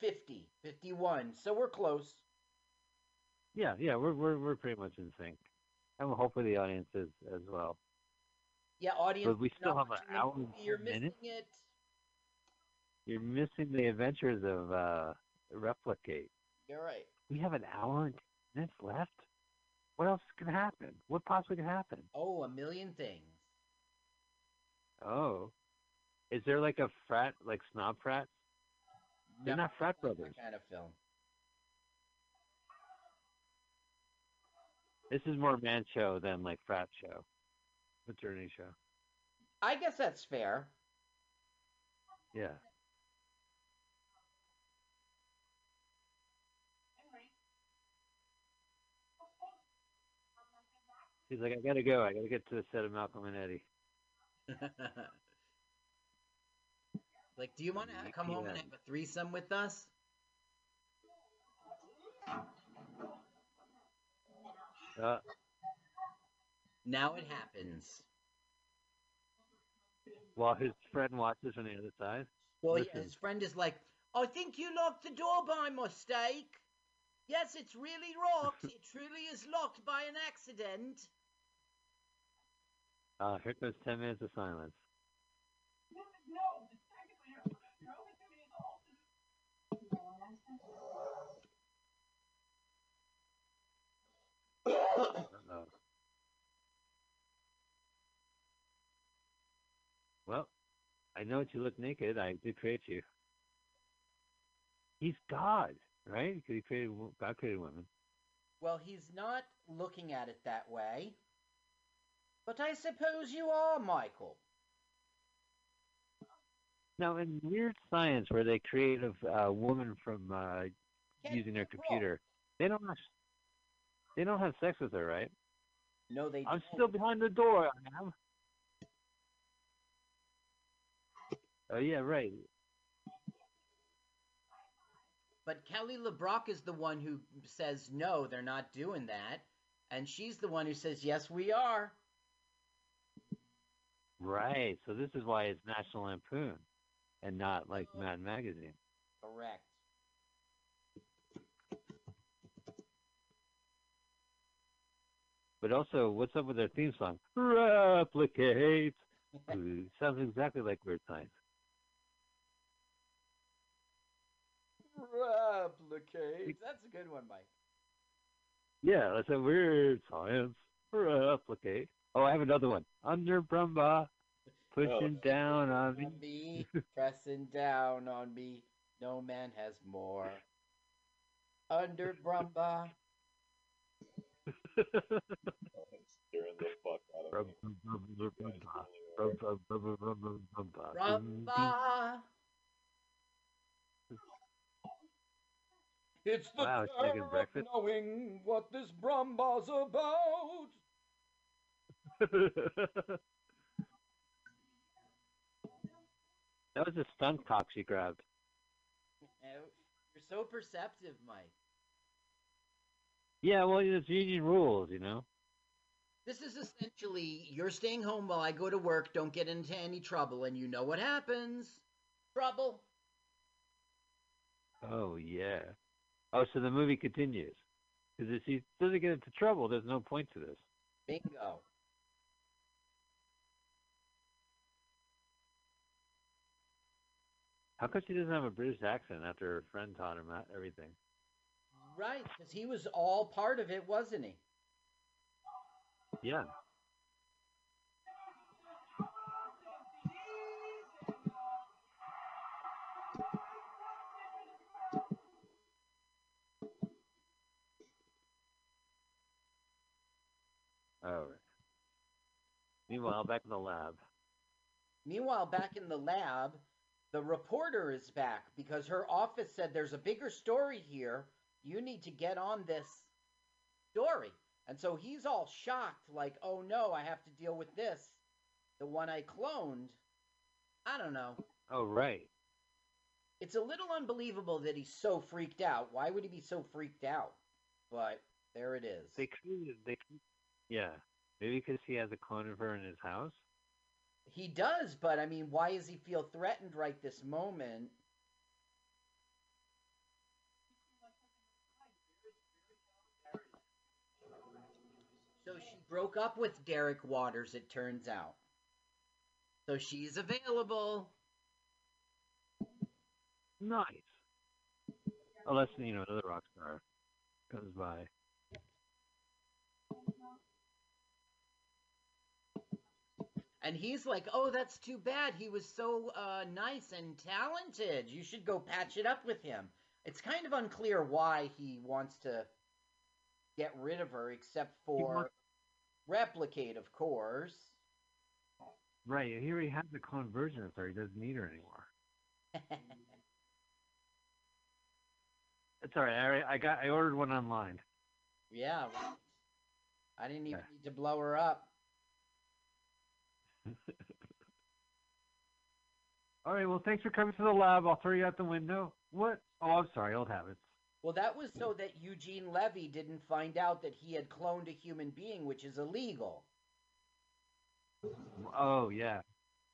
50, 51, so we're close. Yeah, yeah, we're we're we're pretty much in sync, and hopefully the audience is as well. Yeah, audience. But we still have an hour and You're 10 missing it. You're missing the adventures of uh Repli-Kate. You're right. We have an hour and 10 minutes left. What else can happen? What possibly can happen? Oh, a million things. Oh, is there like a frat, like snob frats? They're not frat brothers. kind of film. This is more man show than like frat show, fraternity show. I guess that's fair. Yeah. He's like, I gotta go. I gotta get to the set of Malcolm and Eddie. like, do you want to come home and have a threesome with us? Uh, Now it happens. while his friend watches from the other side. Well, yeah, his friend is like, I think you locked the door by mistake. Yes, it's really locked. it truly is locked by an accident. Uh, here goes ten minutes of silence. Well, I know that you look naked. I did create you. He's God, right? Because he created God created women. Well, he's not looking at it that way. But I suppose you are, Michael. Now, in weird science, where they create a uh, woman from uh, using their wrong. computer, they don't have, they don't have sex with her, right? No, they I'm don't. still behind the door. I am. Oh yeah, right. But Kelly LeBrock is the one who says no, they're not doing that, and she's the one who says yes, we are. Right. So this is why it's National Lampoon, and not like Mad Magazine. Correct. But also, what's up with their theme song? Repli-Kate. Ooh, sounds exactly like Weird Science. Repli-Kate. That's a good one, Mike. Yeah, that's a Weird Science. Repli-Kate. Oh, I have another one. Under Brumba, pushing oh. down on me. Me, pressing down on me. No man has more. Under Brumba. Scaring the fuck out of me. Brumba. It's the Wow, it's like a terror of breakfast. knowing what this Brumba's about. that was a stunt cock she grabbed. You're so perceptive, Mike. Yeah, well, it's union rules, you know. This is essentially you're staying home while I go to work, don't get into any trouble, and you know what happens. Trouble. Oh yeah. Oh, so the movie continues. Because if he doesn't get into trouble, there's no point to this. Bingo. How come she doesn't have a British accent after her friend taught him that- everything? Right, because he was all part of it, wasn't he? Yeah. All right. Meanwhile, back in the lab. Meanwhile, back in the lab, the reporter is back because her office said there's a bigger story here. You need to get on this story. And so he's all shocked, like, oh no, I have to deal with this. The one I cloned. I don't know. Oh, right. It's a little unbelievable that he's so freaked out. Why would he be so freaked out? But there it is. They. They. Yeah. Maybe because he has a clone of her in his house. He does, but I mean, why does he feel threatened right this moment? So she broke up with Derek Waters, it turns out. So she's available. Nice. Unless you know another rock star comes by. And he's like, oh, that's too bad. He was so uh, nice and talented. You should go patch it up with him. It's kind of unclear why he wants to get rid of her, except for wants- replicate, of course. Right. Here he already has the clone version of her. He doesn't need her anymore. It's all right. I, I got. I ordered one online. yeah. I didn't even Yeah. need to blow her up. All right. Well, thanks for coming to the lab. I'll throw you out the window. What? Oh, I'm sorry. Old habits. Well, that was so that Eugene Levy didn't find out that he had cloned a human being, which is illegal. Oh yeah.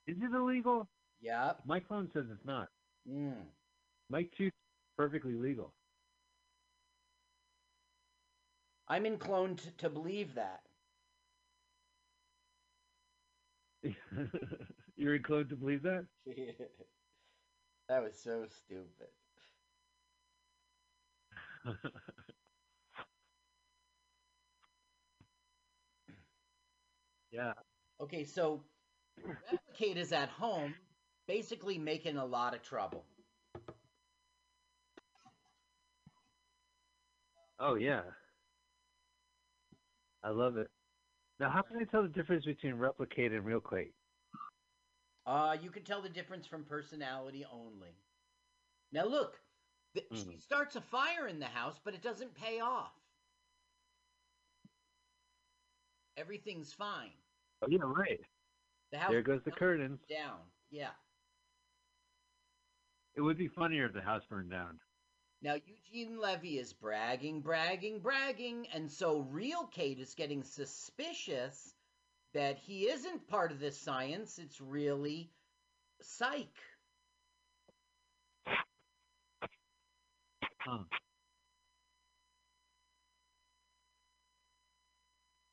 Is it illegal? Yep. My clone says it's not. Mm. Mike Tooth perfectly legal. I'm inclined to believe that. You're inclined to believe that? that was so stupid. yeah. Okay, so Repli-Kate is at home, basically making a lot of trouble. Oh yeah. I love it. Now, how can I tell the difference between Repli-Kate and real Kate? Uh, you can tell the difference from personality only. Now look, th- she Mhm. starts a fire in the house, but it doesn't pay off. Everything's fine. Oh yeah, right. The house There goes the curtains. down. Yeah. It would be funnier if the house burned down. Now Eugene Levy is bragging, bragging, bragging, and so real Kate is getting suspicious that he isn't part of this science. It's really psych. Huh.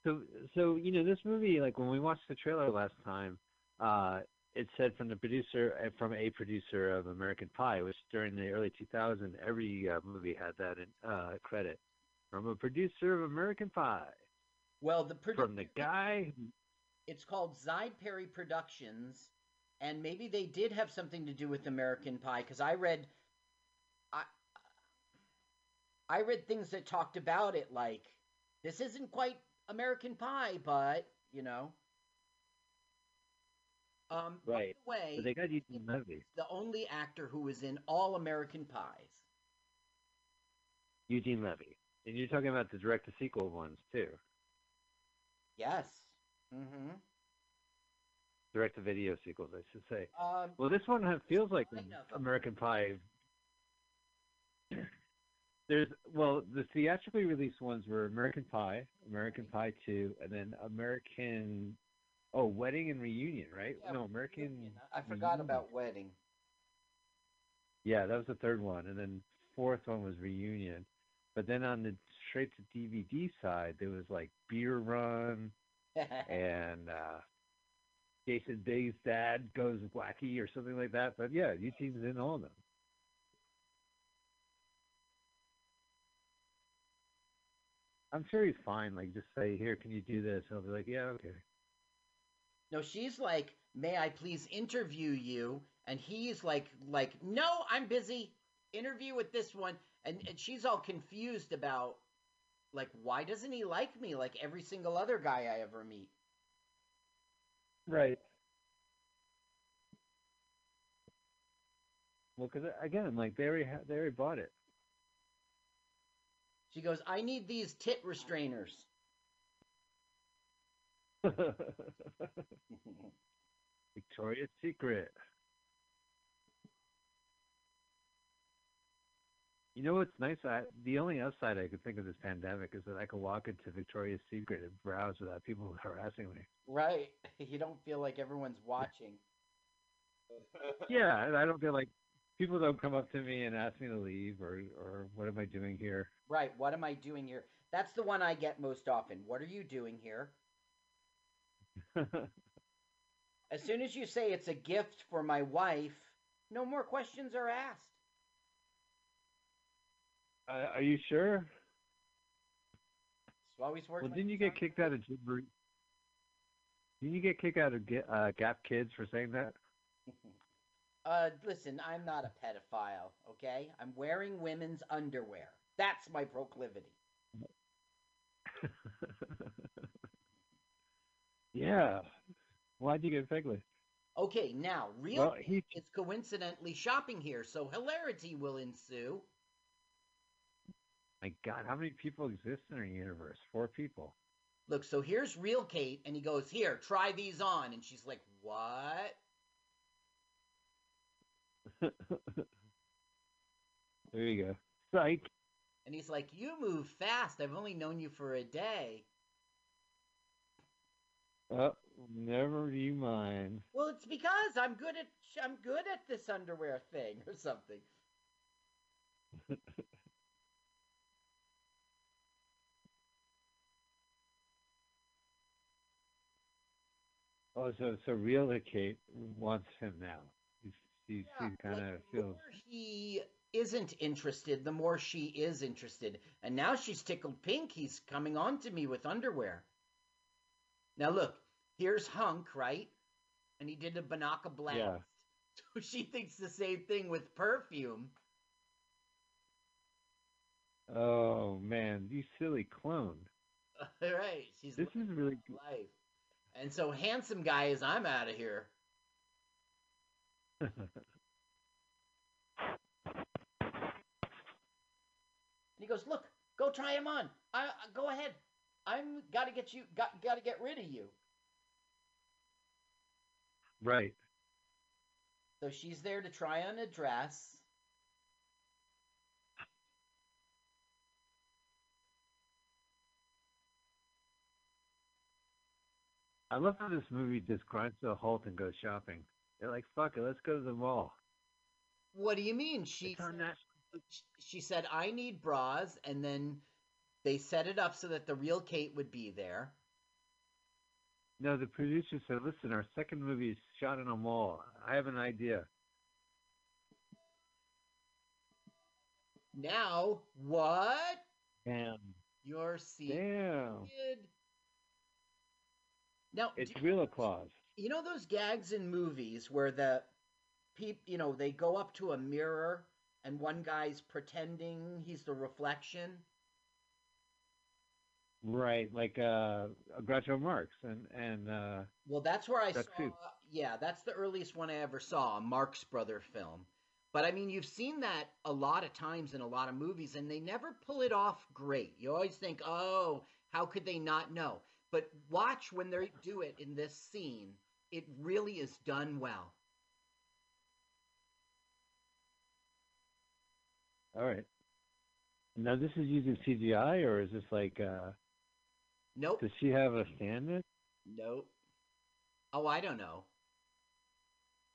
So, so you know, this movie, like when we watched the trailer last time, uh, it said from the producer, uh, from a producer of American Pie, which during the early 2000s, every uh, movie had that in, uh, credit from a producer of American Pie. Well, the produ- From the guy, it's called Zide Perry Productions, and maybe they did have something to do with American Pie because I read, I, I read things that talked about it like this isn't quite American Pie, but you know. Um, Right. By the way, but they got Eugene Levy. the only actor who was in all American Pies. Eugene Levy, and you're talking about the direct-to-sequel ones too, Yes. Mm-hmm. direct-to-video sequels, I should say. Um, Well, this one feels like American Pie. There's well, the theatrically released ones were American Pie, American Pie Two, and then American. Oh, Wedding and Reunion, right? Yeah, no, American. Reunion. I forgot Reunion. about Wedding. Yeah, that was the third one, and then fourth one was Reunion. But then on the straight to DVD side, there was like Beer Run and uh, Jason Biggs' dad goes wacky or something like that. But yeah, Eugene's in all of them. I'm sure he's fine. Like, just say, "Here, can you do this?" And He'll be like, "Yeah, okay." No, she's like, "May I please interview you?" And he's like, "Like, no, I'm busy. Interview with this one." And, and she's all confused about, like, why doesn't he like me like every single other guy I ever meet? Right. Well, because uh, again, like they already ha- they already bought it. She goes, "I need these tit restrainers." Victoria's Secret. You know what's nice? I, the only upside I could think of this pandemic is that I could walk into Victoria's Secret and browse without people harassing me. right? You don't feel like everyone's watching. Yeah, I don't feel like people don't come up to me and ask me to leave or or what am I doing here? Right? What am I doing here? That's the one I get most often. What are you doing here? As soon as you say it's a gift for my wife, no more questions are asked. uh, are you sure? So always work. Well, didn't you get kicked out of Gymboree? Didn't you get kicked out of uh, Gap Kids for saying that? Uh, listen, I'm not a pedophile, okay? I'm wearing women's underwear. That's my proclivity. yeah. Why'd you get Fegley? Okay, now, real Well, he is coincidentally shopping here, so hilarity will ensue. My God, how many people exist in our universe? Four people. look, so here's real Kate, and he goes, here, try these on, and she's like, what? there you go. Psych. And he's like, you move fast. I've only known you for a day. Oh, never you mind. Well, it's because I'm good at I'm good at this underwear thing or something. Oh, so so real Kate wants him now. He's, he's, Yeah, he kind of feels. more he isn't interested, the more she is interested. And now she's tickled pink. He's coming on to me with underwear. Now look, here's Hunk, right? And he did a Binaca blast. Yeah. So she thinks the same thing with perfume. Oh man, you silly clone. All right, she's This is really life. And so handsome guy is I'm out of here. he goes, "Look, go try him on. I, I go ahead. I'm got to get you got got to get rid of you." Right. So she's there to try on a dress. I love how this movie just grinds to a halt and goes shopping. They're like, "Fuck it, let's go to the mall." What do you mean? She It's on that. she said, "I need bras," and then they set it up so that the real Kate would be there. No, the producer said, "Listen, our second movie is shot in a mall. I have an idea." Now, what? Damn. You're seeing Damn. Now, It's do- real applause. you know those gags in movies where the peop, you know, they go up to a mirror and one guy's pretending he's the reflection. Right, like uh, Groucho Marx and and uh, Well, that's where I saw. Yeah, that's the earliest one I ever saw, a Marx Brother film. But I mean, you've seen that a lot of times in a lot of movies, and they never pull it off great. You always think, "Oh, how could they not know?" But watch when they do it in this scene; it really is done well. all right. Now this is using CGI or is this like uh, Nope, does she have a stand-in? nope. Oh, I don't know.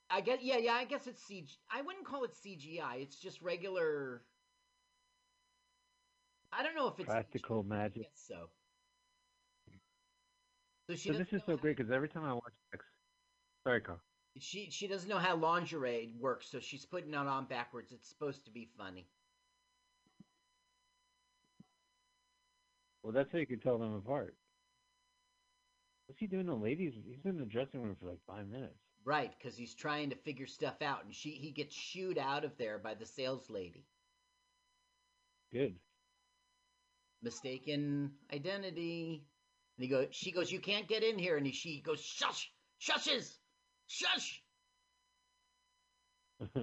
I guess, yeah, yeah. I guess it's CG. I wouldn't call it CGI. It's just regular. I don't know if it's Practical CGI. Magic. so. So she So this is so great because every time I watch X, sorry, Carl. She she doesn't know how lingerie works, so she's putting it on backwards. It's supposed to be funny. Well, that's how you can tell them apart. What's he doing The ladies? He's in the dressing room for like five minutes. Right, because he's trying to figure stuff out, and she he gets shooed out of there by the sales lady. Good. Mistaken identity. And he goes, she goes, you can't get in here, and he, she goes, shush, shushes, shush.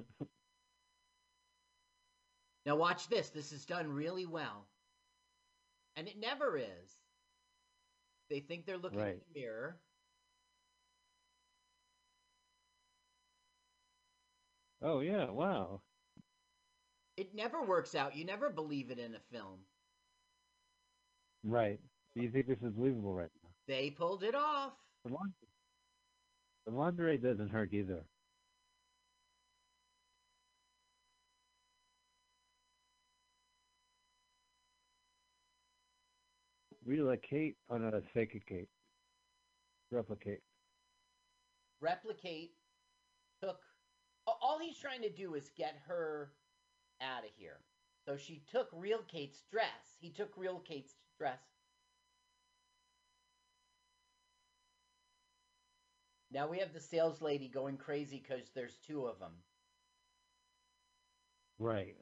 Now watch this. This is done really well, and it never is. They think they're looking in the mirror. oh yeah! Wow. It never works out. You never believe it in a film. Right. Do you think this is believable right now? They pulled it off. The lingerie, the lingerie doesn't hurt either. Relocate on a fake Kate. Repli-Kate. Repli-Kate took. All he's trying to do is get her out of here. So she took real Kate's dress. He took real Kate's dress. Now we have the sales lady going crazy because there's two of them. Right.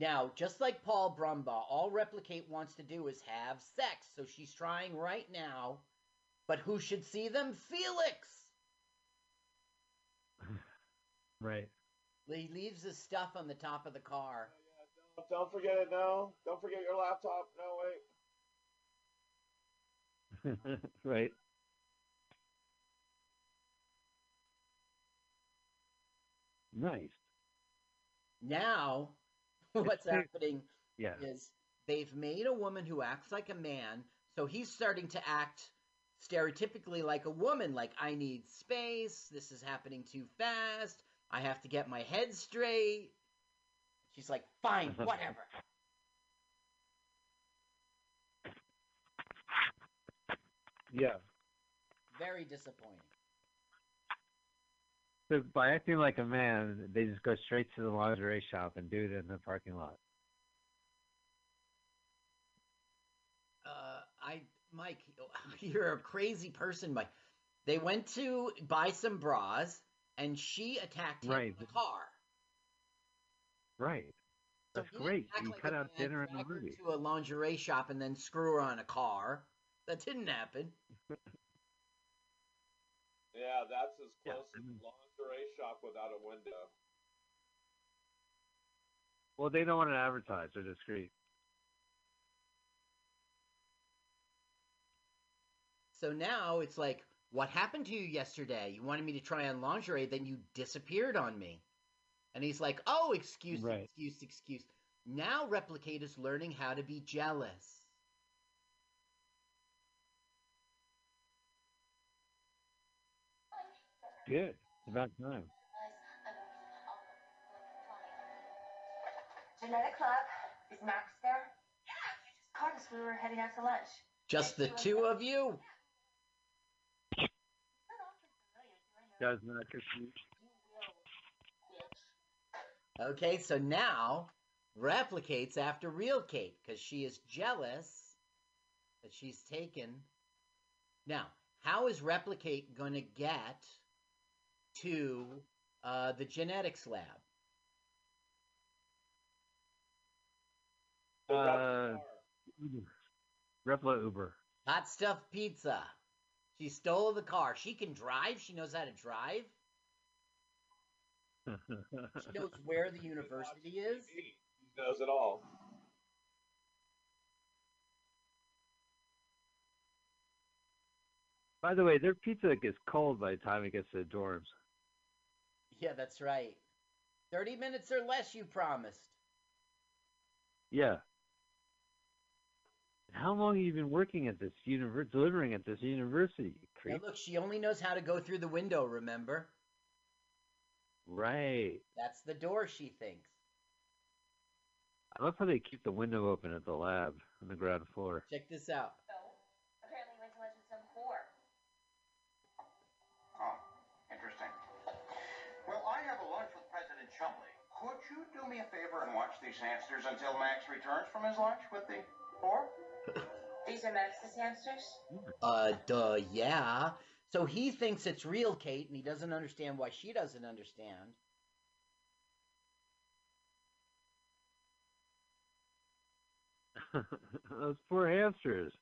Now, just like Paul Brumbaugh, all Repli-Kate wants to do is have sex. So she's trying right now. But who should see them? Felix! Right. He leaves his stuff on the top of the car. Don't forget it, no. Don't forget your laptop. No, wait. right. Nice. Now, what's happening Yeah. is they've made a woman who acts like a man, so he's starting to act stereotypically like a woman, like I need space, this is happening too fast, I have to get my head straight. She's like, fine, whatever. Yeah. Very disappointing. So by acting like a man, they just go straight to the lingerie shop and do it in the parking lot. Uh, I, Mike, you're a crazy person, Mike. They went to buy some bras, and she attacked him Right. in the car. Right. So That's he great. You like cut out dinner in the movie. To a lingerie shop and then screw her on a car. That didn't happen. Yeah, that's as Yeah, close I as mean- lingerie shop without a window. Well, they don't want to advertise. They're discreet. So now it's like, what happened to you yesterday? You wanted me to try on lingerie, then you disappeared on me. And he's like, oh, excuse, Right. excuse, excuse. Now Repli-Kate is learning how to be jealous. Good. It's about time. Genetic Club. Is Max there? Yeah, you just called us. We were heading out to lunch. Just the two of you? Guys, not confused. Okay, so now Repli-Kate's after real Kate because she is jealous that she's taken. Now, how is Repli-Kate going to get to uh, the genetics lab? Uh, Repla Uber. Hot stuff pizza. She stole the car. She can drive. She knows how to drive. She knows where the university is. He knows it all. By the way, their pizza gets cold by the time it gets to the dorms. Yeah, that's right. 30 minutes or less, you promised. Yeah. How long have you been working at this univer- delivering at this university, you Now, look, she only knows how to go through the window, remember? Right. That's the door, she thinks. I love how they keep the window open at the lab on the ground floor. Check this out. You do me a favor and watch these hamsters until Max returns from his lunch with the four? These are Max's hamsters? Uh, duh, yeah. So he thinks it's real Kate, and he doesn't understand why she doesn't understand. Those poor hamsters.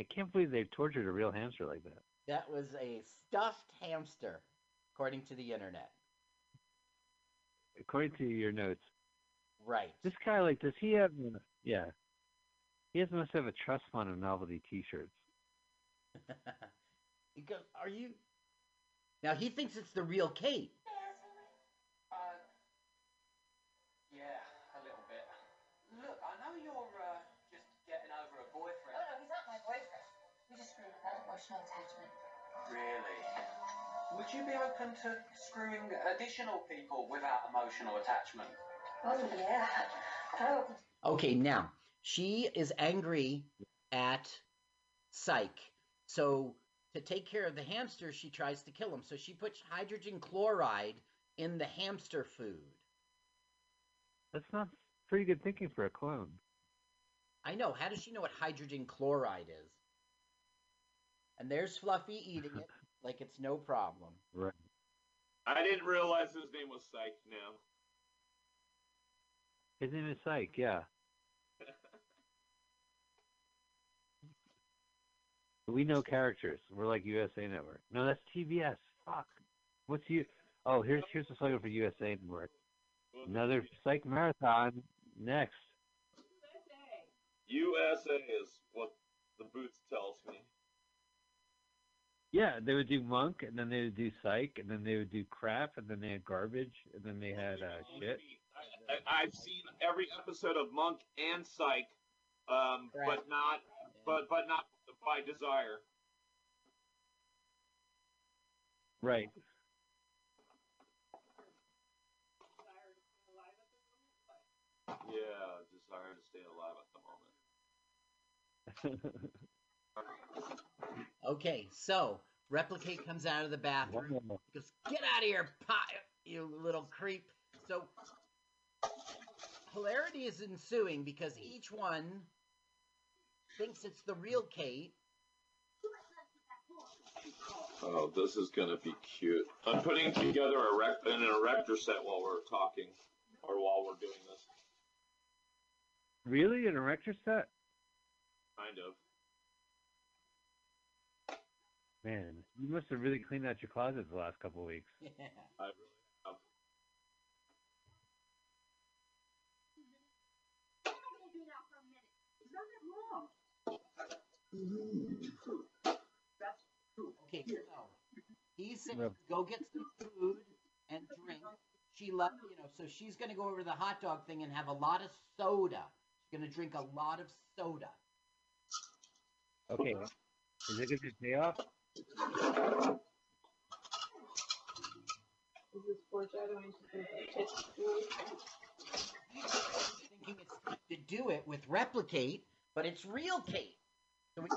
I can't believe they tortured a real hamster like that. That was a stuffed hamster, according to the internet. According to your notes, Right. this guy like does he have? Yeah, he has must have a trust fund of novelty T-shirts. he goes, Are you. Now he thinks it's the real Kate. Uh, yeah, a little bit. Look, I know you're uh, just getting over a Oh boyfriend. no, he's not my boyfriend. We just screwed without emotional attachment. Really? Would you be open to screwing additional people without emotional attachment? Oh yeah. Oh. Okay, now she is angry at Psyche. So to take care of the hamster, she tries to kill him. So she puts hydrogen chloride in the hamster food. That's not pretty good thinking for a clone. I know. How does she know what hydrogen chloride is? And there's Fluffy eating it like it's no problem. Right. I didn't realize his name was Psych now. His name is Psych. Yeah. We know characters. We're like USA Network. No, that's TBS. Fuck. What's you? Oh, here's here's the slogan for USA Network. Another Psych marathon next. USA is what the boots tells me. Yeah, they would do Monk, and then they would do Psych, and then they would do Crap, and then they had Garbage, and then they had uh, Shit. I, I've seen every episode of Monk and Psych, um, but not, but but not by desire. Right. Yeah, desire to stay alive at the moment. Okay, so Repli-Kate comes out of the bathroom. He goes, "Get out of here, pot, you little creep!" So hilarity is ensuing because each one thinks it's the real Kate. Oh, this is gonna be cute. I'm putting together a rec- an erector set while we're talking, or while we're doing this. Really, an erector set? Kind of. Man, you must have really cleaned out your closet the last couple of weeks. I really have. Okay, so he said, "Go get some food and drink." She loved, you know, so she's gonna go over to the hot dog thing and have a lot of soda. She's gonna drink a lot of soda. Okay. Is it going to pay off? Thinking it's to do it with Repli-Kate, but it's real Kate. So we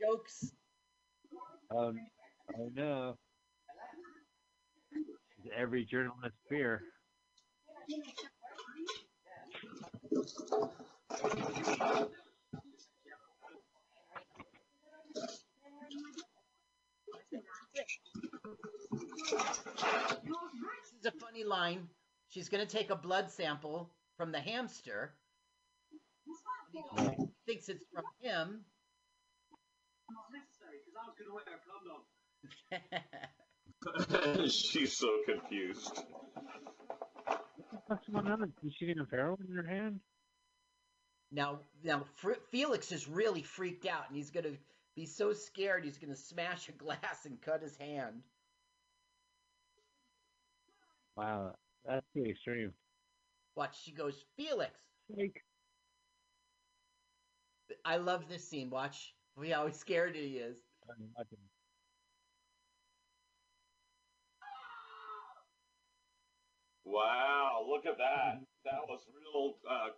jokes. Um, no. It's every journalist fear. This is a funny line. She's gonna take a blood sample from the hamster. He thinks it's from him. She's so confused. What's going on? Is she getting a heroin in her hand? Now, now Fr- Felix is really freaked out, and he's gonna be so scared he's gonna smash a glass and cut his hand. Wow, that's pretty extreme. Watch, she goes, Felix. Like, I love this scene. Watch, we how scared he is. Wow, look at that. That was real uh,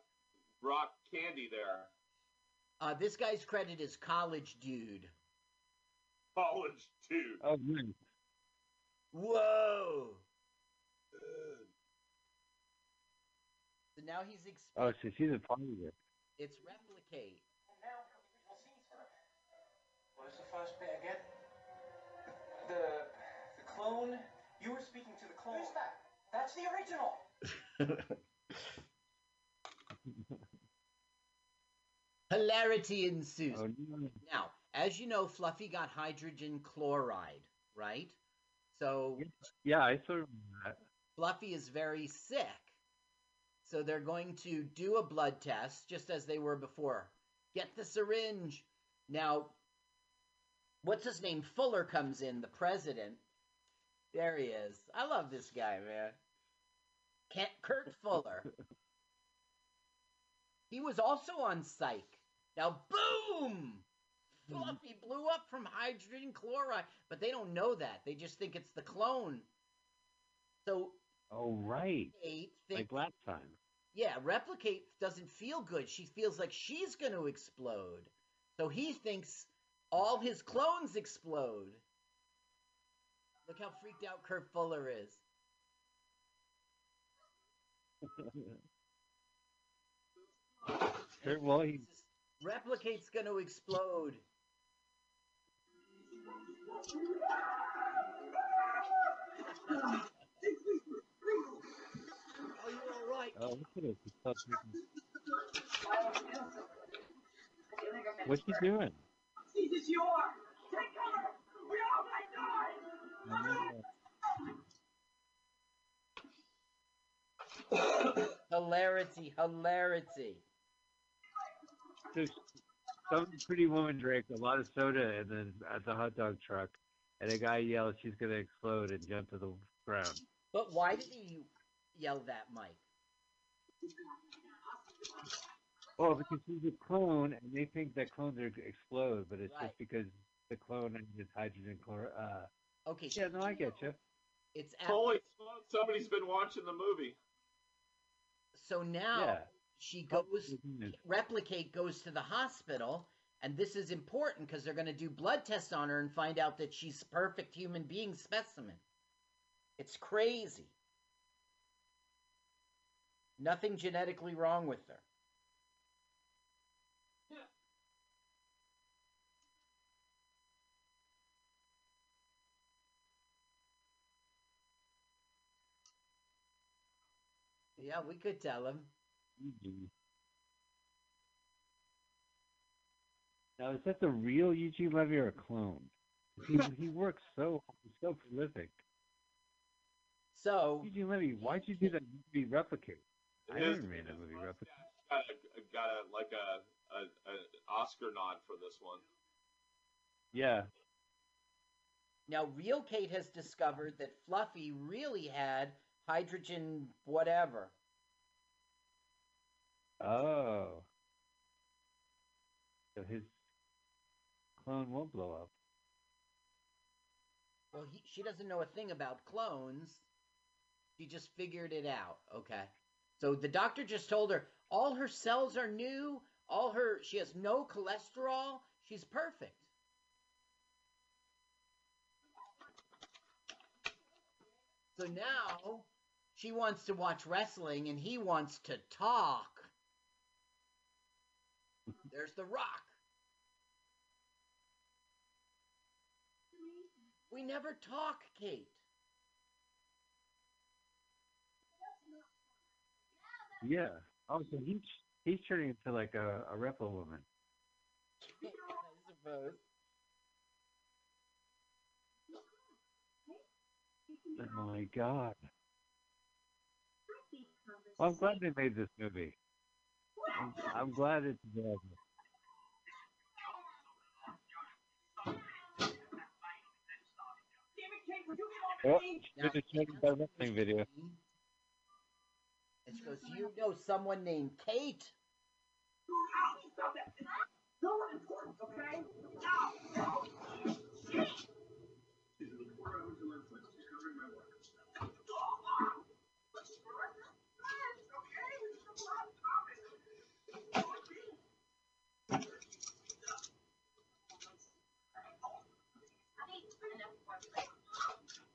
rock candy there. Uh, this guy's credit is college dude. College dude. Oh, nice. Whoa. So now he's ex- Oh, so she's a part of it. it's Repli-Kate. What was the first bit again? The the clone. You were speaking to the clone. Who's that? That's the original. Hilarity ensues. Oh, no. Now, as you know, Fluffy got hydrogen chloride, right? So Yeah, I saw that. Fluffy is very sick. So they're going to do a blood test just as they were before. Get the syringe. Now, what's his name? Fuller comes in, the president. There he is. I love this guy, man. Kent Kurt Fuller. he was also on Psych. Now, boom! Fluffy blew up from hydrogen chloride, but they don't know that. They just think it's the clone. So Oh, right. Kate Like last time. yeah, Repli-Kate doesn't feel good. She feels like she's going to explode. So he thinks all his clones explode. Look how freaked out Kurt Fuller is. Kurt, well, he, Repli-Kate's going to explode. oh, look at it. He's so What's he doing? This is yours. Take cover. We all might die. hilarity, hilarity. So some pretty woman drank a lot of soda and then at the hot dog truck, and a guy yells, "She's gonna explode," and jump to the ground. But why did he yell that, Mike? Oh, because he's a clone, and they think that clones are explode, but it's Right. just because the clone is hydrogen chlor. Uh, Okay. yeah, no, I get you. It's at, Holy smoke, somebody's been watching the movie. so now Yeah. she goes. Repli-Kate goes to the hospital, and this is important because they're going to do blood tests on her and find out that she's perfect human being specimen. It's crazy. Nothing genetically wrong with her. Yeah, we could tell him. Now, is that the real Eugene Levy or a clone? He, he works so so prolific. So Eugene Levy, why'd you do that movie Repli-Kate? I His- never made a movie Repli-Kate. Got a, got a like a, a, a Oscar nod for this one. Yeah, Now, Real Kate has discovered that Fluffy really had hydrogen whatever. Oh. So his clone won't blow up. Well, he, she doesn't know a thing about clones. She just figured it out. Okay. So the doctor just told her all her cells are new, all her she has no cholesterol, she's perfect. So now she wants to watch wrestling and he wants to talk. There's the rock. We never talk, Kate. Yeah. Oh, so he's he's turning into like a, a Repo woman. I suppose. Oh my god. Well, I'm glad they made this movie. I'm, I'm glad it's available. Oh, it's a by wrestling video. She goes, You know someone named Kate?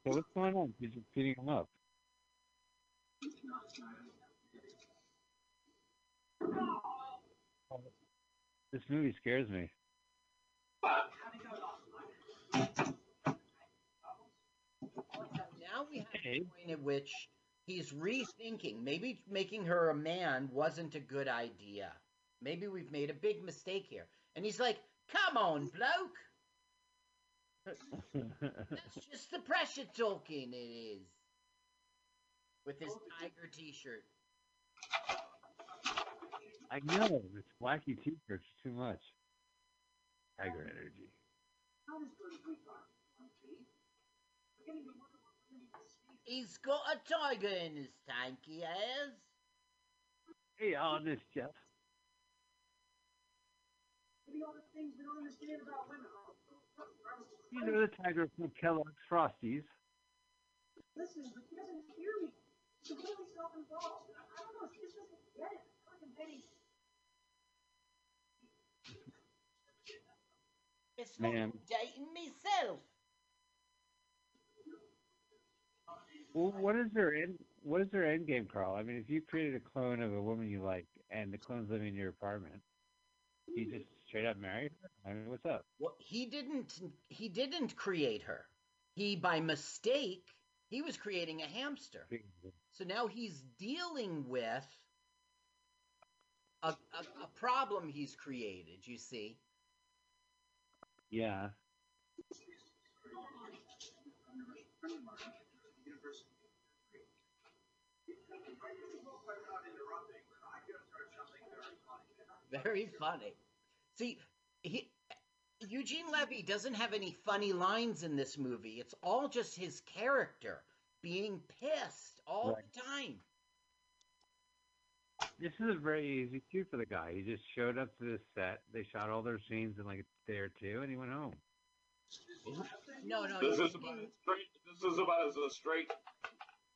So what's going on? He's just beating him up. This movie scares me. Now we have Hey. a point at which he's rethinking. Maybe making her a man wasn't a good idea. Maybe we've made a big mistake here. And he's like, Come on, bloke. That's just the pressure talking, it is. With his tiger t shirt. I know this wacky t-shirt's too much. Tiger energy. He's got a tiger in his tank, he has. Hey, honest, Jeff. You know the tiger from Kellogg's Frosties. Listen, but he doesn't hear me. He's completely self-involved. I I don't know. He just doesn't get it. Fucking Betty. It's not Man. dating myself. Well, what is their end? What is their end game, Carl? I mean, if you created a clone of a woman you like, and the clone's living in your apartment, you just straight up marry her? I mean, what's up? Well, he didn't. He didn't create her. He, by mistake, he was creating a hamster. So now he's dealing with a, a, a problem he's created. You see, Yeah. very funny. See, he, Eugene Levy doesn't have any funny lines in this movie. It's all just his character being pissed all Right. the time. This is a very easy cue for the guy. He just showed up to this set. They shot all their scenes in like a day or two, and he went home. No, no. This you- is about as straight. This is about as a straight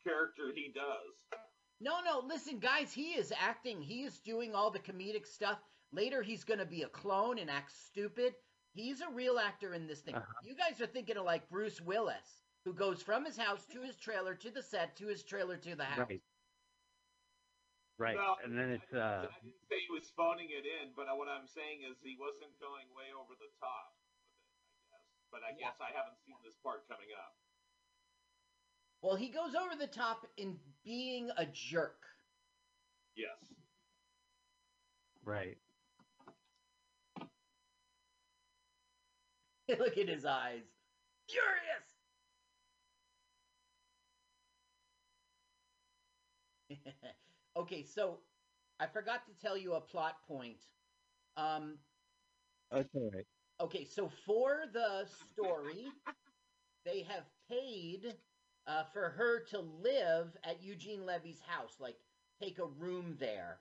character he does. No, no, listen, guys, he is acting. He is doing all the comedic stuff. Later, he's going to be a clone and act stupid. He's a real actor in this thing. Uh-huh. You guys are thinking of like Bruce Willis, who goes from his house to his trailer to the set to his trailer to the house. Right. Right. Well, and then it's uh I didn't say he was phoning it in, but what I'm saying is he wasn't going way over the top with it, I guess. But I Yeah. guess I haven't seen this part coming up. Well, he goes over the top in being a jerk. Yes. right. Look at his eyes. Furious! okay, so I forgot to tell you a plot point. Um, That's all right. Okay, so for the story, they have paid uh, for her to live at Eugene Levy's house, like take a room there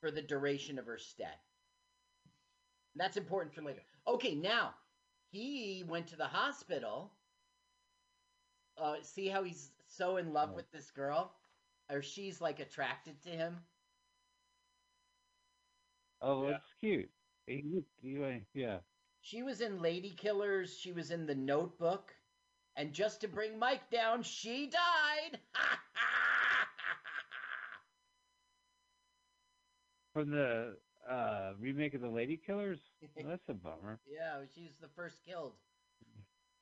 for the duration of her stay. That's important for later. Okay, now he went to the hospital. Uh, see how he's so in love with this girl, or she's like attracted to him. Oh, Yeah. that's cute. He, he, he- yeah. She was in Lady Killers. She was in The Notebook. And just to bring Mike down, she died. From the uh remake of the Lady Killers? Well, that's a bummer. yeah, she's the first killed.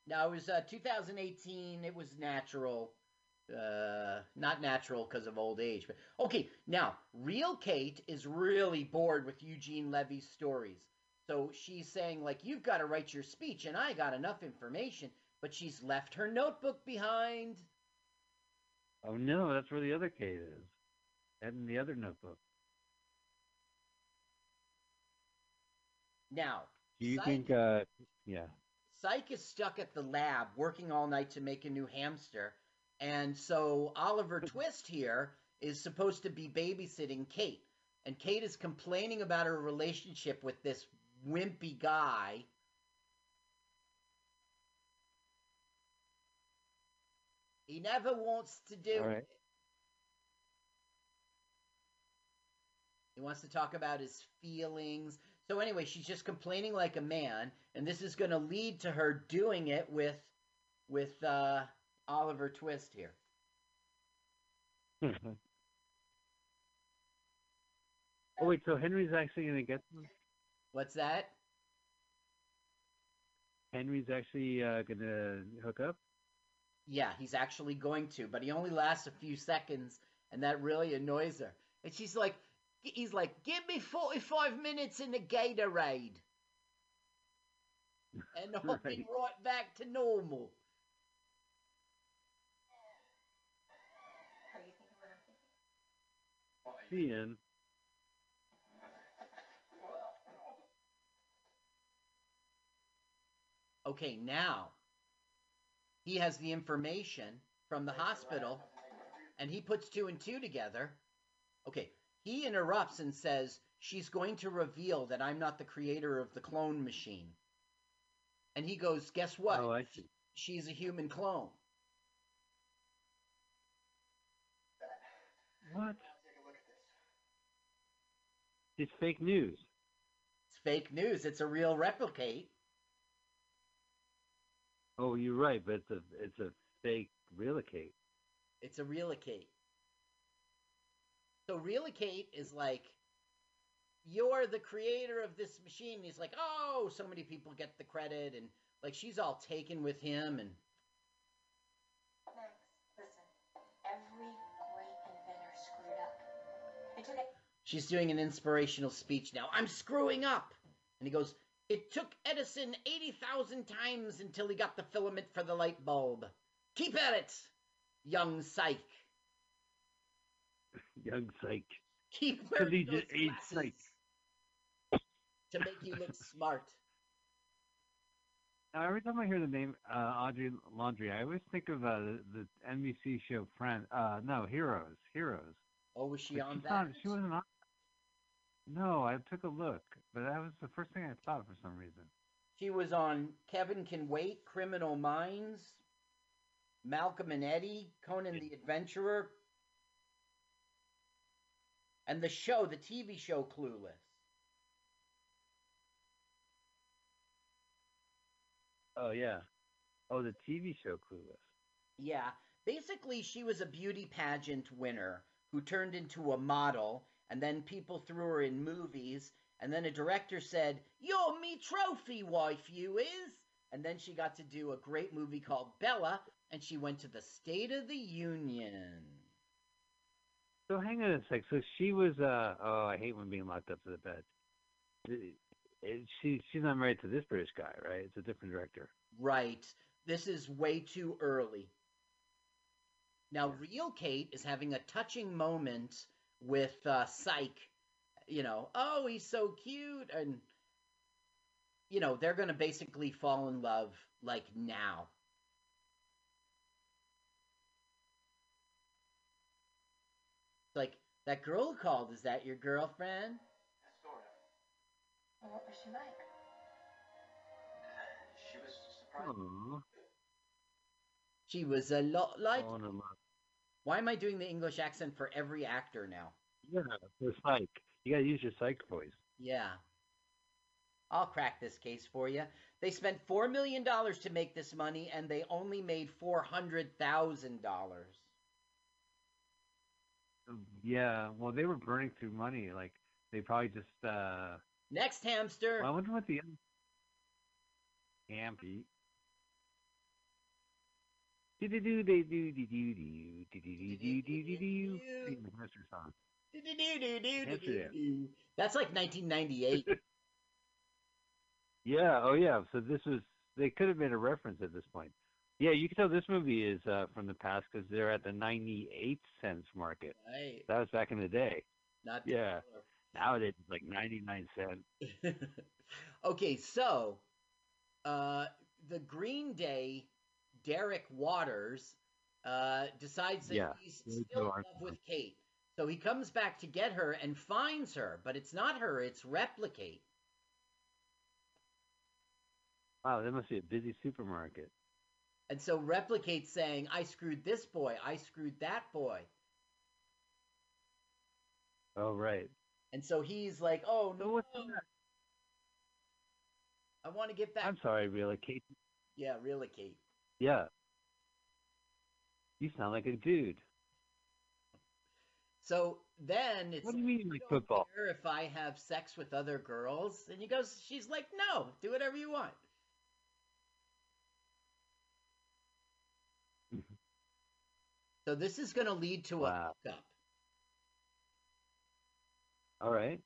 Now, it was uh, 2018. It was natural. Uh, not natural because of old age. But okay, now, real Kate is really bored with Eugene Levy's stories. So she's saying, like, you've got to write your speech, and I got enough information. But she's left her notebook behind. Oh no, that's where the other Kate is. And in the other notebook. Now, Do you Psych- think uh yeah. Psych is stuck at the lab working all night to make a new hamster. And so Oliver Twist here is supposed to be babysitting Kate. And Kate is complaining about her relationship with this wimpy guy. He never wants to do right. it. He wants to talk about his feelings. So anyway, she's just complaining like a man, and this is going to lead to her doing it with with uh, Oliver Twist here. oh wait, so Henry's actually gonna get them? What's that? Henry's actually uh gonna hook up? Yeah, he's actually going to, but he only lasts a few seconds, and that really annoys her. And she's like, he's like, give me 45 minutes in the Gatorade. And I'll be Right. right back to normal. Are you thinking what I'm thinking? Seeing. Okay, now he has the information from the hospital and he puts two and two together. Okay, he interrupts and says, She's going to reveal that I'm not the creator of the clone machine. And he goes, Guess what? Oh, I see. She's a human clone. What? It's fake news. It's fake news. It's a real Repli-Kate. Oh, you're right, but it's a it's a fake relicate. It's a relicate. So relicate is like, you're the creator of this machine. And he's like, oh, so many people get the credit, and like she's all taken with him, and Max, listen. Every great inventor screwed up. It took she's doing an inspirational speech now. I'm screwing up, and he goes, it took Edison eighty thousand times until he got the filament for the light bulb. Keep at it, young psych. Young psych. Keep wearing those glasses psych. to make you look smart. Now, every time I hear the name uh, Ali Landry, I always think of uh, the, the NBC show Friends. Uh, no, Heroes. Heroes. Oh, was she But on she's that? not- she wasn't on. No, I took a look, but that was the first thing I thought for some reason. She was on Kevin Can Wait, Criminal Minds, Malcolm and Eddie, Conan the Adventurer, and the show, the TV show Clueless. Oh yeah. Oh, the TV show Clueless. Yeah, basically, she was a beauty pageant winner who turned into a model, and then people threw her in movies, and then a director said, You're me trophy wife, you is! And then she got to do a great movie called Bella, and she went to the State of the Union. So hang on a sec. So she was. uh Oh, I hate when being locked up to the bed. Th- She she's not married to this British guy, right? It's a different director. Right. This is way too early. Now, real Kate is having a touching moment with uh, Psych. You know, oh, he's so cute. And, you know, they're going to basically fall in love, like, now. It's like, that girl called. Is that your girlfriend? Sort of. Well, what was she like? She was surprised. Aww. She was a lot like. Falling in love. Why am I doing the English accent for every actor now? Yeah, for psych. You gotta use your psych voice. Yeah. I'll crack this case for you. They spent $4 million to make this money, and they only made $400,000. Yeah. Well, they were burning through money. Like they probably just. uh Next hamster. well, I wonder what the. Campy. Do do do do do do do do do do do do do do. Sing the hamster song. Do-do-do-do-do-do-do. That's like 1998. Yeah. Oh, yeah. So this was. They could have made a reference at this point. Yeah, you can tell this movie is uh, from the past because they're at the 98 cents market. right. That was back in the day. Not Yeah. Nowadays it's like 99 cents. okay, so uh, the Green Day, Derek Waters, uh, decides that Yeah, he's still in love with Kate. So he comes back to get her and finds her, but it's not her, it's Repli-Kate. Wow, that must be a busy supermarket. And so Repli-Kate's saying, I screwed this boy, I screwed that boy. Oh, right. And so he's like, oh, So no? I want to get back. I'm sorry, really, Kate. Yeah, really, Kate. Yeah. You sound like a dude. So then it's What do you mean you "You like football? if I have sex with other girls? And he goes, she's like, no, do whatever you want. So this is going to lead to Wow. a hookup. All right.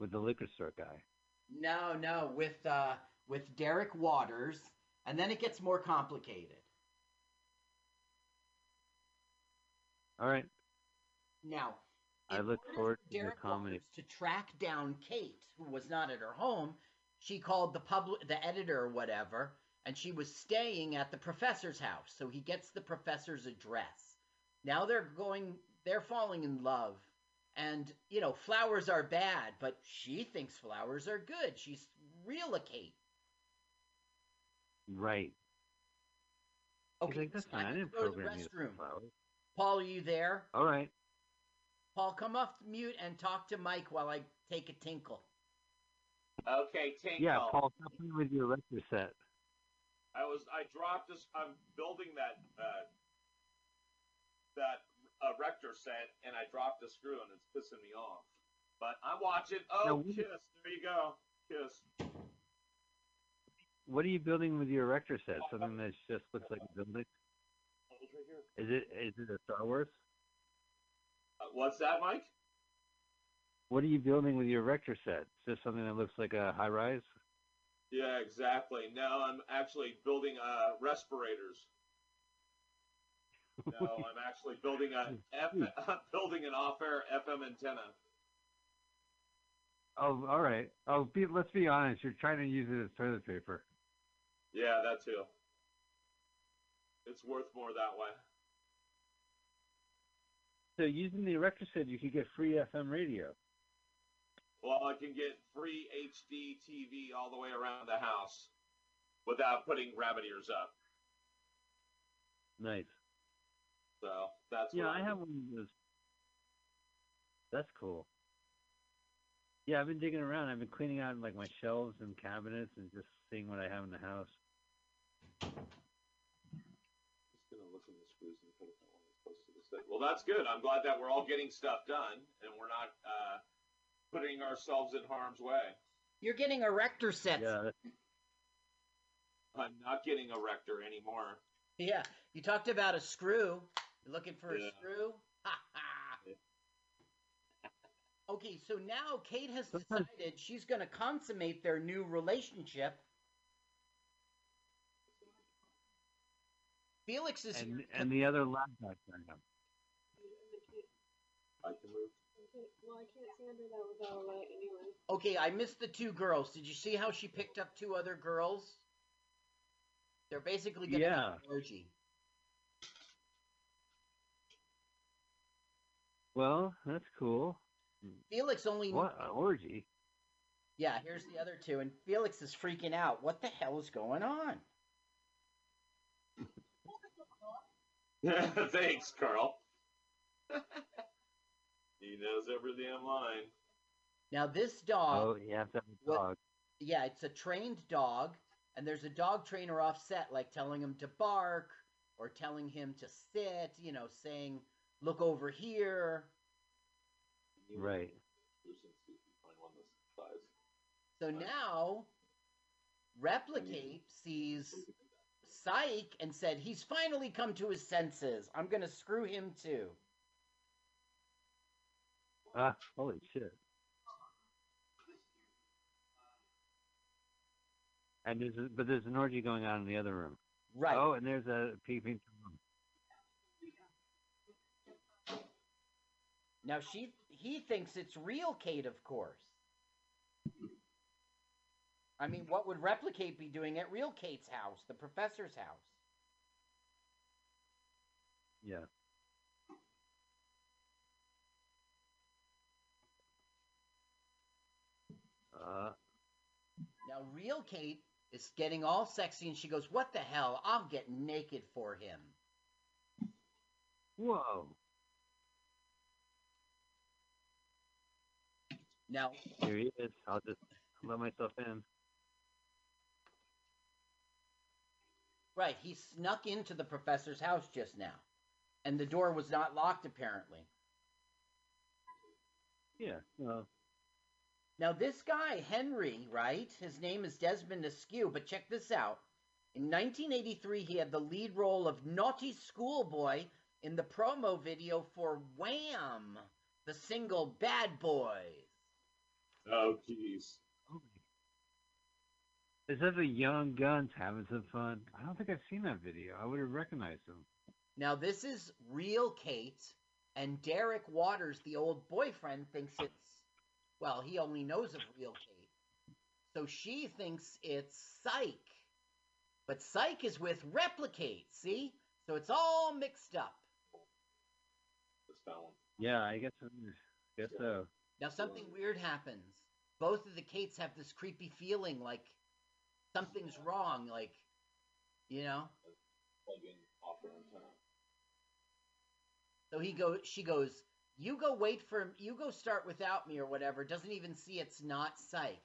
With the liquor store guy. No, no, with uh, with Derek Waters, and then it gets more complicated. All right. Now, I look forward to Derek comedy. Waters to track down Kate, who was not at her home, she called the public, the editor or whatever, and she was staying at the professor's house. So he gets the professor's address. Now they're going, they're falling in love, and you know, flowers are bad, but she thinks flowers are good. She's real a Kate. Right. Okay, like, that's fine. I I didn't go to the program you restroom. Paul, are you there? All right. Paul, come off mute and talk to Mike while I take a tinkle. Okay, Tinkle. Yeah, Paul, stop playing with your electric set. I was I dropped this. I'm building that uh, that uh, rector set, and I dropped a screw, and it's pissing me off. But I'm watching. Oh, Now, kiss! There you go. Kiss. What are you building with your erector set? Something that just looks like a building? Is it's right here. Is it is it a Star Wars? Uh, what's that, Mike? What are you building with your erector set? Just something that looks like a high rise? Yeah, exactly. No, I'm actually building uh, respirators. No, I'm actually building a F, building an off-air FM antenna. Oh, all right. Oh, be, let's be honest. You're trying to use it as toilet paper. Yeah, that too. It's worth more that way. So using the erector set, you could get free FM radio. Well, I can get free HD TV all the way around the house without putting rabbit ears up. Nice. So that's yeah, what I I'm have one of those. That's cool. Yeah, I've been digging around. I've been cleaning out like my shelves and cabinets and just seeing what I have in the house. Just gonna listen to screws and put it on close to this thing. Well, that's good. I'm glad that we're all getting stuff done and we're not uh, putting ourselves in harm's way. You're getting erector sets. Yeah. I'm not getting a rector anymore. Yeah, you talked about a screw. You're looking for Yeah. a screw? Ha ha. Okay, so now Kate has decided she's going to consummate their new relationship. Felix is And here. and the other laptop turned up. I can move. Okay, well, I can't see under that without a light anyway. Okay, I missed the two girls. Did you see how she picked up two other girls? They're basically going to Yeah. have an orgy. Well, that's cool. Felix only. What an orgy? Yeah, here's the other two, and Felix is freaking out. What the hell is going on? Thanks, Carl. he knows every damn line. Now this dog. Oh, you have to have a What- dog. Yeah, it's a trained dog, and there's a dog trainer off set, like telling him to bark or telling him to sit. You know, saying, "Look over here." Right. Find one this size. So now, Repli-Kate sees Psych and said, "He's finally come to his senses. I'm gonna screw him too." Ah, holy shit. And there's a, but there's an orgy going on in the other room. Right. Oh, and there's a peeping Now she he thinks it's real Kate, of course. I mean, what would Repli-Kate be doing at real Kate's house, the professor's house? Yeah. Uh, Now, real Kate is getting all sexy and she goes, What the hell? I'll get naked for him. whoa. Now, Here he is. I'll just let myself in. right, he snuck into the professor's house just now. And the door was not locked, apparently. Yeah. Well, Now, this guy, Henry, right? His name is Desmond Askew, but check this out. In 1983, he had the lead role of Naughty Schoolboy in the promo video for Wham! The single Bad Boys. Oh, jeez. is that the Young Guns having some fun? I don't think I've seen that video. I would have recognized them. Now, this is real Kate, and Derek Waters, the old boyfriend, thinks it's, well, he only knows of real Kate. So she thinks it's Psych. But Psych is with Repli-Kate, see? So it's all mixed up. This balance. Yeah, I guess. Guess so. Now, something weird happens. Both of the Kates have this creepy feeling like something's wrong, like, you know? Plugging off her antenna. So he goes, she goes, you go wait for him, you go start without me or whatever. Doesn't even see it's not psych.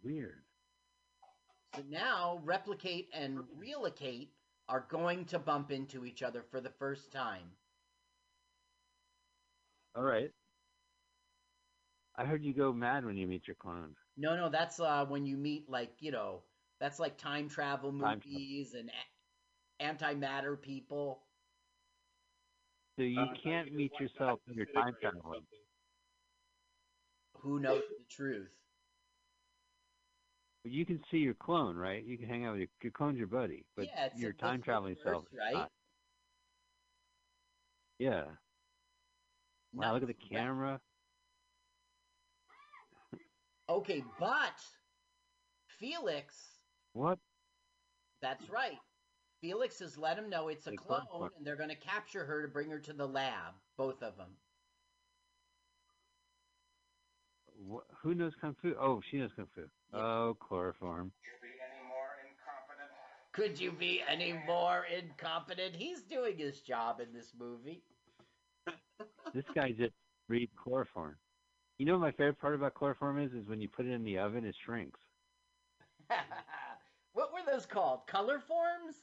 Weird. So now Repli-Kate and Relocate are going to bump into each other for the first time. All right. I heard you go mad when you meet your clone. No, no, that's uh, when you meet like you know, that's like time travel Time travel. movies and a- antimatter people. So you Uh, can't you meet yourself back when you're time disintegrate traveling. Who knows the truth? But you can see your clone, right? You can hang out with your, your clone's your buddy, but Yeah, your time traveling self, is right? not. Yeah. Wow, look at the camera. Okay, but Felix, What? that's right. Felix has let him know it's a They clone, clone. and they're going to capture her to bring her to the lab. Both of them. Wh- who knows kung fu? Oh, she knows kung fu. Oh, chloroform. Could you be any more incompetent? He's doing his job in this movie. This guy just read chloroform. You know what my favorite part about chloroform is? Is when you put it in the oven, it shrinks. what were those called? Color forms?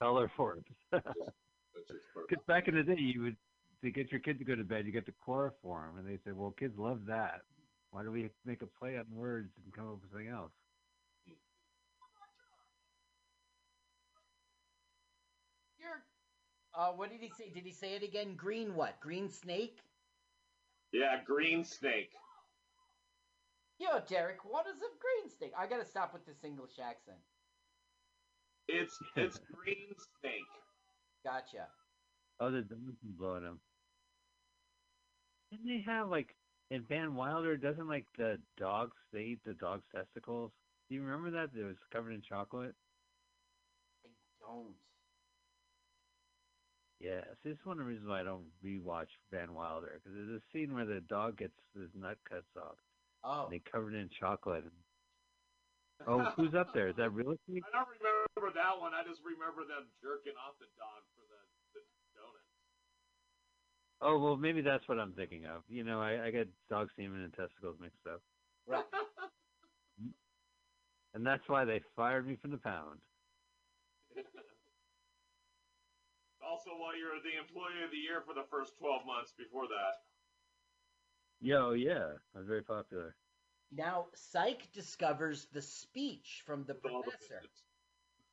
Color forms. Because back in the day, you would to get your kid to go to bed, you get the chloroform, and they said, "Well, kids love that. Why do we make a play on words and come up with something else?" You're. Uh, what did he say? Did he say it again? Green what? Green snake? Yeah, green snake. Yo, Derek, what is a green snake? I gotta stop with this English accent. It's it's green snake. Gotcha. Oh, the dogs are blowing them. Didn't they have like in Van Wilder? Doesn't like the dogs they eat the dog's testicles? Do you remember that? It was covered in chocolate. I don't. Yeah, see, this is one of the reasons why I don't rewatch Van Wilder because there's a scene where the dog gets his nut cuts off. Oh. And they covered it in chocolate. Oh, who's up there? Is that realistic? I don't remember that one. I just remember them jerking off the dog for the, the donuts. Oh well, maybe that's what I'm thinking of. You know, I, I get dog semen and testicles mixed up, Right. and that's why they fired me from the pound. Also, while you're the employee of the year for the first 12 months before that. Yo, yeah, I was very popular. Now, Psych discovers the speech from the All the professor.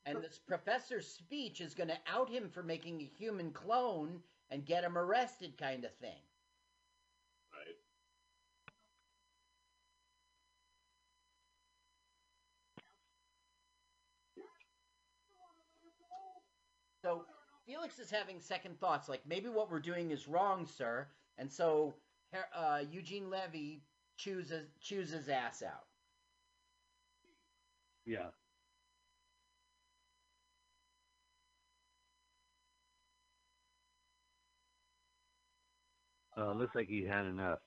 And this professor's speech is going to out him for making a human clone and get him arrested, kind of thing. Right. So Felix is having second thoughts, like maybe what we're doing is wrong, sir. And so uh, Eugene Levy chooses chooses his ass out. Yeah. Uh, looks like he had enough.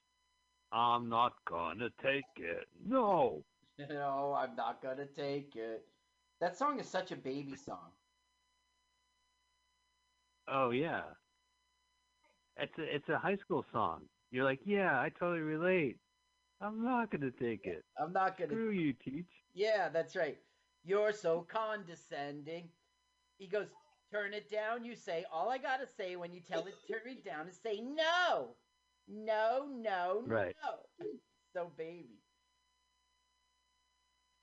I'm not gonna take it. No. no, I'm not gonna take it. That song is such a baby song. Oh yeah. It's a it's a high school song. You're like, yeah, I totally relate. I'm not gonna take it. I'm not gonna. Screw you, teach. Yeah, that's right. You're so condescending. He goes, turn it down. You say, all I gotta say when you tell it to turn it down is say no, no, no, Right. no. So baby.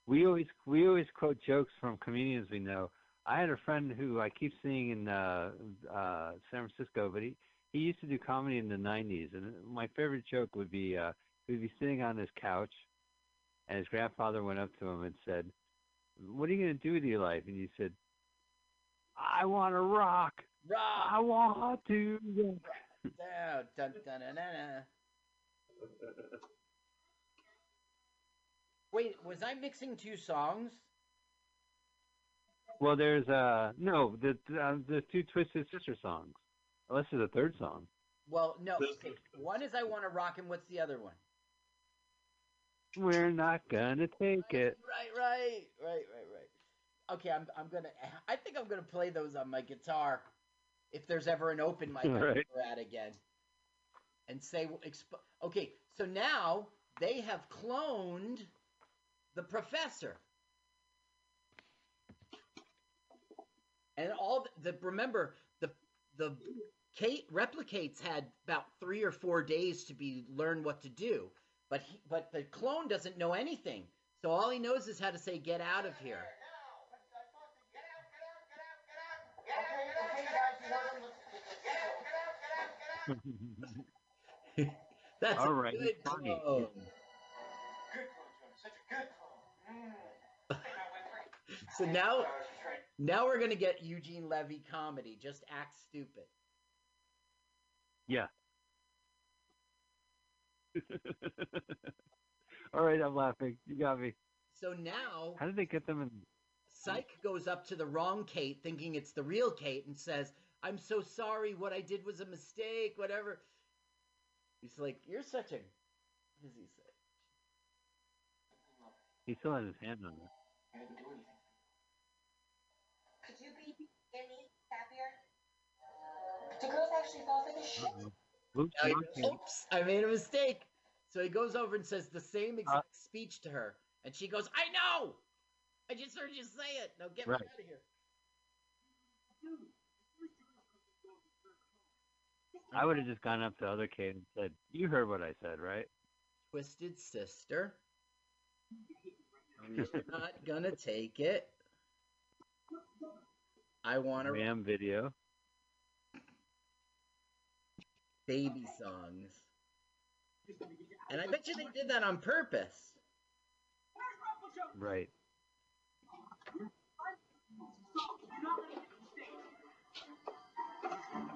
We always we always quote jokes from comedians we know. I had a friend who I keep seeing in uh, uh, San Francisco, but he he used to do comedy in the '90s, and my favorite joke would be uh, he'd be sitting on his couch, and his grandfather went up to him and said, "What are you going to do with your life?" And he said, "I want to rock. Rock. I want to." Down, dun, dun, dun, dun, dun. Wait, was I mixing two songs? Well, there's uh no the uh, the two Twisted Sister songs, unless there's a third song. Well, no. Okay. One is I want to rock, and what's the other one? We're not gonna take it. Right, right, right, right, right. Okay, I'm I'm gonna. I think I'm gonna play those on my guitar, if there's ever an open mic I'm Right. at again. And say, exp- okay, so now they have cloned the professor, and all the, the remember the the Kate replicates had about three or four days to be learn what to do, but he, but the clone doesn't know anything. So all he knows is how to say "get out of here." That's All a good funny. clone. So now, now we're gonna get Eugene Levy comedy. Just act stupid. Yeah. All right, I'm laughing. You got me. So now How did they get them in? Psych goes up to the wrong Kate, thinking it's the real Kate, and says, I'm so sorry. What I did was a mistake, whatever. He's like, You're such a. What does he say? He still had his hand on her. I didn't do anything. Could you be any happier? Do girls actually fall for this shit? Luke Now he Monkey- goes, Oops, I made a mistake. So he goes over and says the same exact Uh, speech to her. And she goes, I know! I just heard you say it. Now get Right. me out of here. I would have just gone up to the other Kate and said, "You heard what I said, right?" Twisted sister. You're not gonna take it. I want to Ram video. baby songs. And I bet you they did that on purpose. Right.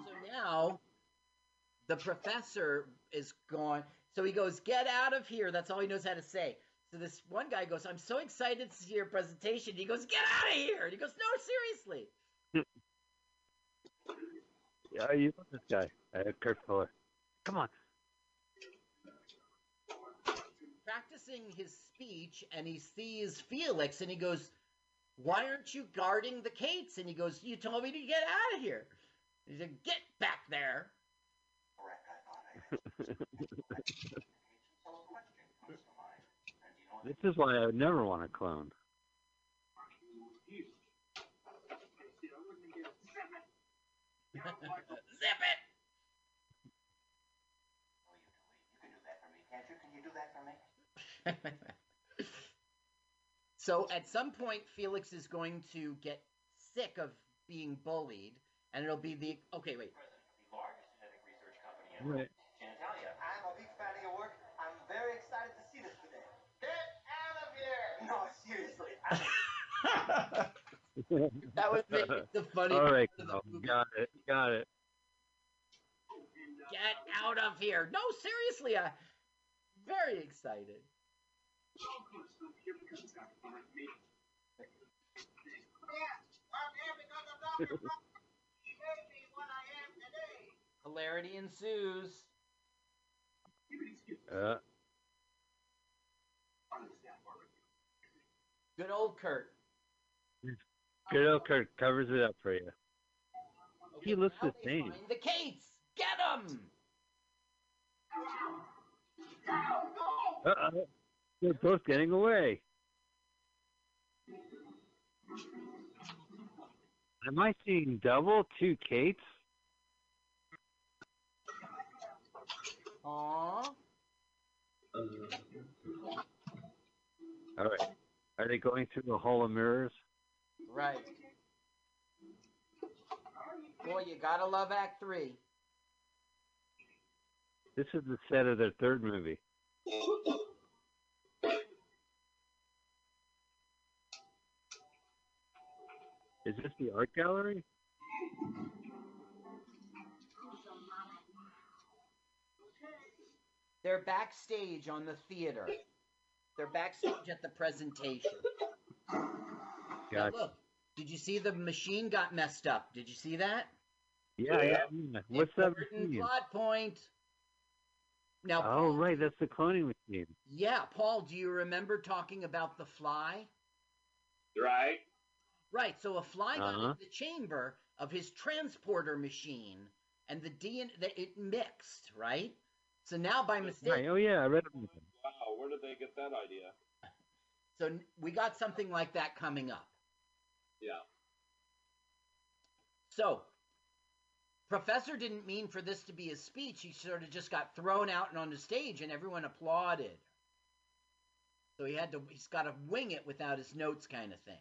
So now the professor is gone. So he goes, Get out of here. That's all he knows how to say. So this one guy goes, I'm so excited to see your presentation. He goes, Get out of here. And he goes, No, seriously. Yeah, you love this guy, uh, Kurt Fuller. Come on. Practicing his speech, and he sees Felix, and he goes, Why aren't you guarding the Kates? And he goes, You told me to get out of here. He said, Get back there. Correct, I thought I heard. so a question comes to mind. And you know what? This is why I would never want to clone. For me? so at some point, Felix is going to get sick of being bullied, and it'll be the okay. Wait, the largest genetic research company in the Right. world. Genitalia. I'm a big fan of your work. I'm very excited to see this today. Get out of here! No, seriously. That would make it the funny. All right, part of the movie. got it, got it. Get out of here! No, seriously, I'm very excited. Hilarity ensues. Uh, Good old Kurt. Good old Kurt covers it up for you. He looks the same. The Kates, get them! Uh-oh. They're both getting away. Am I seeing double two Kates? Aww. All right. Are they going through the hall of mirrors? Right. Boy, you gotta love Act Three. This is the set of their third movie. Is this the art gallery? They're backstage on the theater. They're backstage at the presentation. Now, Gotcha. look, did you see the machine got messed up? Did you see that? Yeah, yeah. yeah. What's that machine? plot point. Now, Oh, right. That's the cloning machine. yeah, Paul, do you remember talking about the fly? Right? Right. So a fly got Uh-huh. in the chamber of his transporter machine, and the DNA that it mixed. Right. So now by mistake, Right. Oh, yeah. I read about it. Wow, where did they get that idea? so we got something like that coming up. Yeah. So, Professor didn't mean for this to be a speech. He sort of just got thrown out and on the stage, and everyone applauded. So he had to. He's got to wing it without his notes, kind of thing.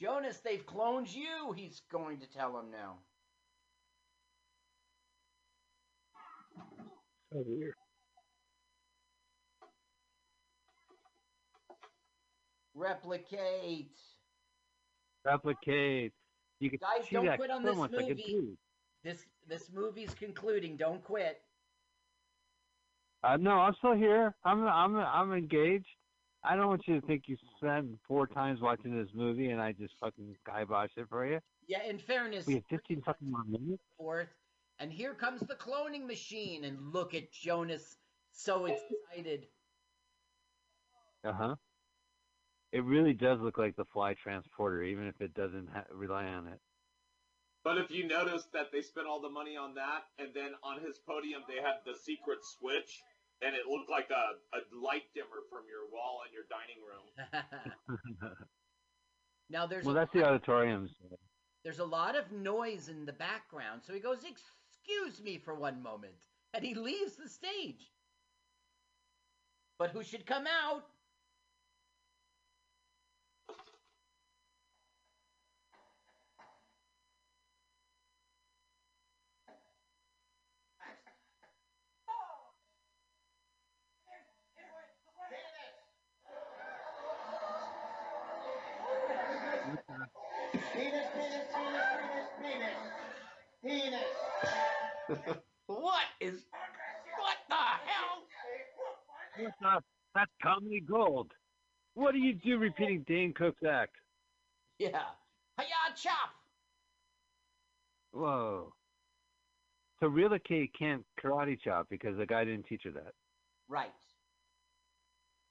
Jonas, they've cloned you. He's going to tell him now. So weird. Replicate. replicate. You could Guys, see don't that quit on so this much like movie. This this movie's concluding. Don't quit. Uh, no, I'm still here. I'm I'm I'm engaged. I don't want you to think you spent four times watching this movie and I just fucking kibosh it for you. Yeah, in fairness, We have 15 fucking more minutes. forth, and here comes the cloning machine, and look at Jonas, so excited. Uh huh. It really does look like the Fly Transporter, even if it doesn't ha- rely on it. But if you notice that they spent all the money on that, and then on his podium they had the secret switch, and it looked like a, a light dimmer from your wall in your dining room. now there's well, a that's the auditoriums. there's a lot of noise in the background, so he goes, "Excuse me for one moment," and he leaves the stage. But who should come out? What is? What the hell? What the? That's comedy gold. What do you do repeating Dane Cook's act? Yeah, hiya uh, chop. Whoa. So Rila K can't karate chop because the guy didn't teach her that. Right.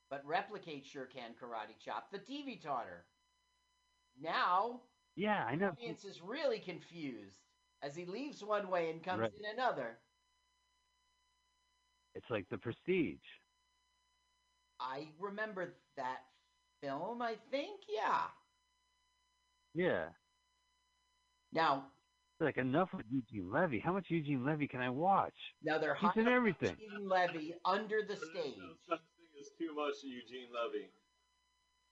But Repli-Kate sure can karate chop. The TV taught her. Now Yeah, I the know. audience is really confused as he leaves one way and comes Right. in another. It's like the prestige. I remember that film. I think, yeah. Yeah. Now, like enough with Eugene Levy. How much Eugene Levy can I watch? now they're He's in hiding everything. Eugene Levy under the There's stage. no such thing as too much Eugene Levy.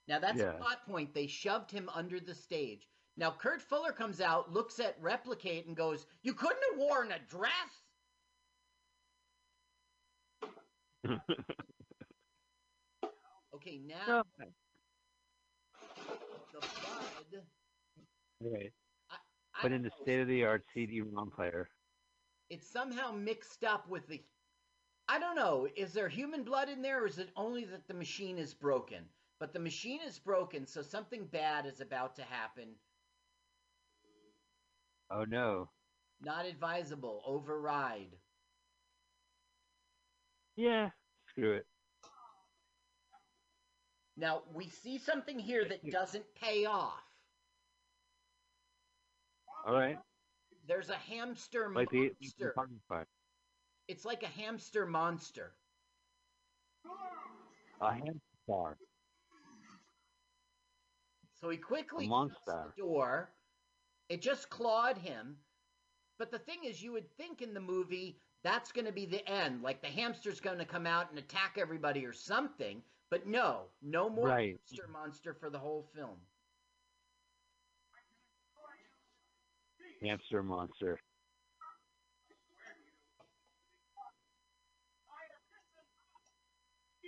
Now that's Yeah. a plot point. They shoved him under the stage. Now Kurt Fuller comes out, looks at Repli-Kate, and goes, "You couldn't have worn a dress." Okay, now oh, No. the blood. Right. I But in the state of the art CD-ROM player. it's somehow mixed up with the. I don't know. Is there human blood in there, or is it only that the machine is broken? But the machine is broken, so something bad is about to happen. Oh no. Not advisable. Override. Yeah. Screw it. Now we see something here that doesn't pay off. All right. There's a hamster Like the monster. It's like a hamster monster. A hamster. So he quickly A monster. the door. It just clawed him. But the thing is, you would think in the movie that's going to be the end. Like the hamster's going to come out and attack everybody or something. But no, no more Right. hamster monster for the whole film. Hamster monster.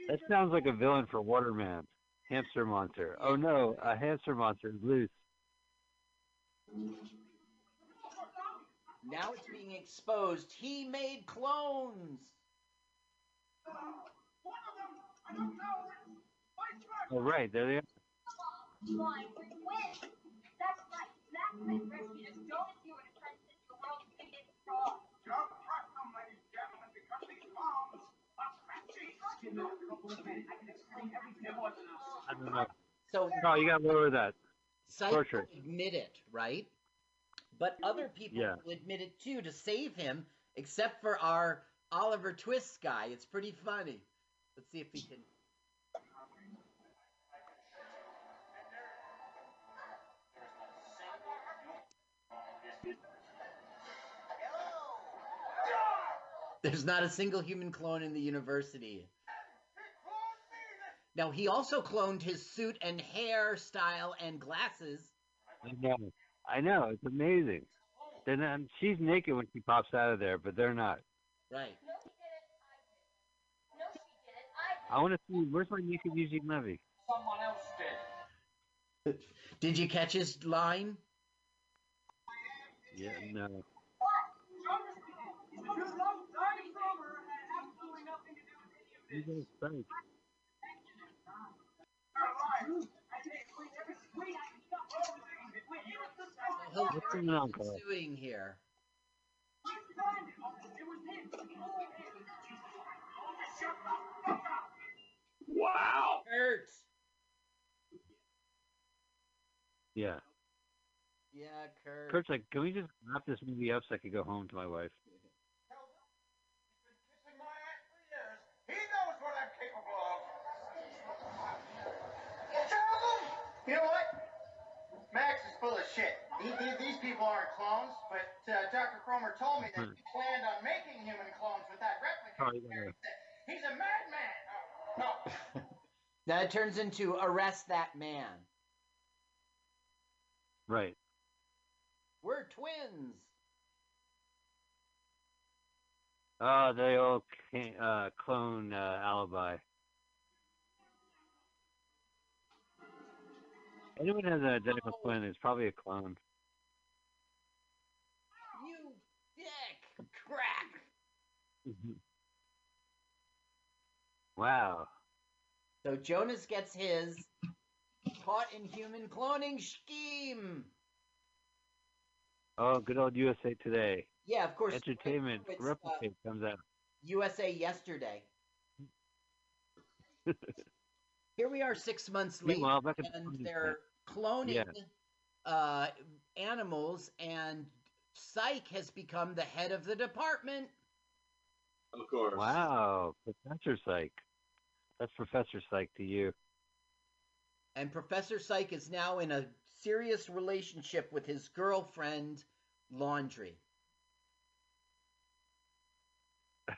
That sounds like a villain for Waterman. Hamster monster. Oh no, a hamster monster is loose. Now it's being exposed. He made clones. Oh right, there they are. Fine, we win. That's right. That's right, Rescue. Just don't do it. Try to take the world's biggest fraud. Don't trust them, ladies and gentlemen, because these bombs are scratchy. Give me a couple of minutes. I can explain everything more than I don't know. So No, you gotta lower that. Psycho Torture. admit it, right? But other people Yeah. will admit it too to save him, except for our Oliver Twist guy. It's pretty funny. Let's see if he can. There's not a single human clone in the university. Now he also cloned his suit and hairstyle and glasses. I know. I know. It's amazing. They're not, um, she's naked when she pops out of there, but they're not. Right. I want to see. Where's my naked Eugene Levy? Someone else did. Did you catch his line? Yeah, no. You guys think. What's going on, Doing here. Wow. Kurt. Yeah. Yeah, Kurt. Kurt's like, can we just wrap this movie up so I can go home to my wife? You know what? Max is full of shit. He, he, these people aren't clones, but uh, Dr. Cromer told me that he planned on making human clones with that replica. Oh, you gotta- He's a madman. No. Now it turns into arrest that man. Right. We're twins. Oh, they all ca- uh, clone uh, Alibi. Anyone has an identical twin is probably a clone. You dick. Crack. wow. So Jonas gets his caught in human cloning scheme. Oh, good old USA Today. Yeah, of course. Entertainment uh, Repli-Kate comes out. USA yesterday. Here we are six months later, Meanwhile, back in and they're cloning Yeah. uh, animals, and Psych has become the head of the department. Of course. Wow, Professor Psych. That's Professor Psych to you. And Professor Psych is now in a serious relationship with his girlfriend, Laundry.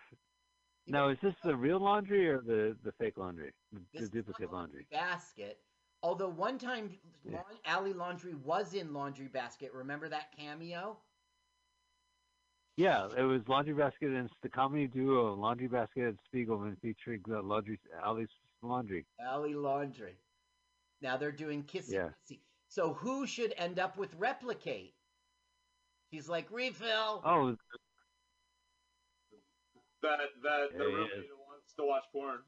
Now, is this the real laundry or the, the fake laundry? The, This is duplicate laundry. Basket. Although one time, Yeah. Laun- Allie Laundry was in Laundry Basket. Remember that cameo? Yeah, it was Laundry Basket and it's the comedy duo Laundry Basket and Spiegelman featuring the laundry Ali's Laundry. Allie Laundry. Now they're doing kissy Yeah. kissy. So who should end up with Repli-Kate? She's like refill. Oh, That that the There he real wants to watch porn.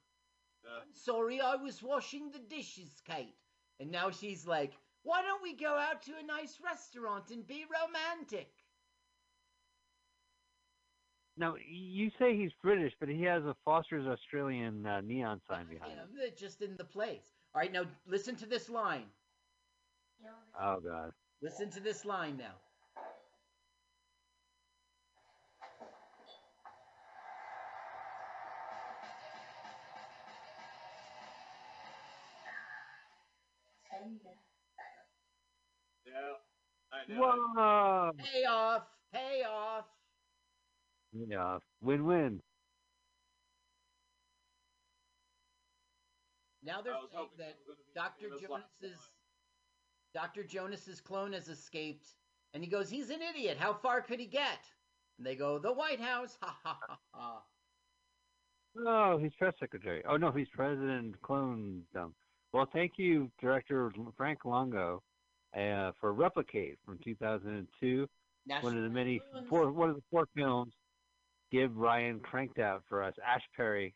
Yeah. Sorry, I was washing the dishes, Kate. And now she's like, why don't we go out to a nice restaurant and be romantic? now you say he's British, but he has a Foster's Australian uh, neon sign behind him. Yeah, they're just in the place. All right, now listen to this line. Oh God. Listen to this line now. Yeah. I know. Whoa! Pay off, pay off. Yeah, win-win. Now they're saying that it was gonna be Dr. Jonas's Dr. Jonas's clone has escaped, and he goes, "He's an idiot. How far could he get?" And they go, "The White House." Ha ha ha ha. Oh, he's press secretary. Oh no, he's president clone dumb. Well, thank you, director Frank Longo, uh, for Repli-Kate from 2002. one of the many four, one of the four films. Give Ryan cranked out for us. Ash Perry.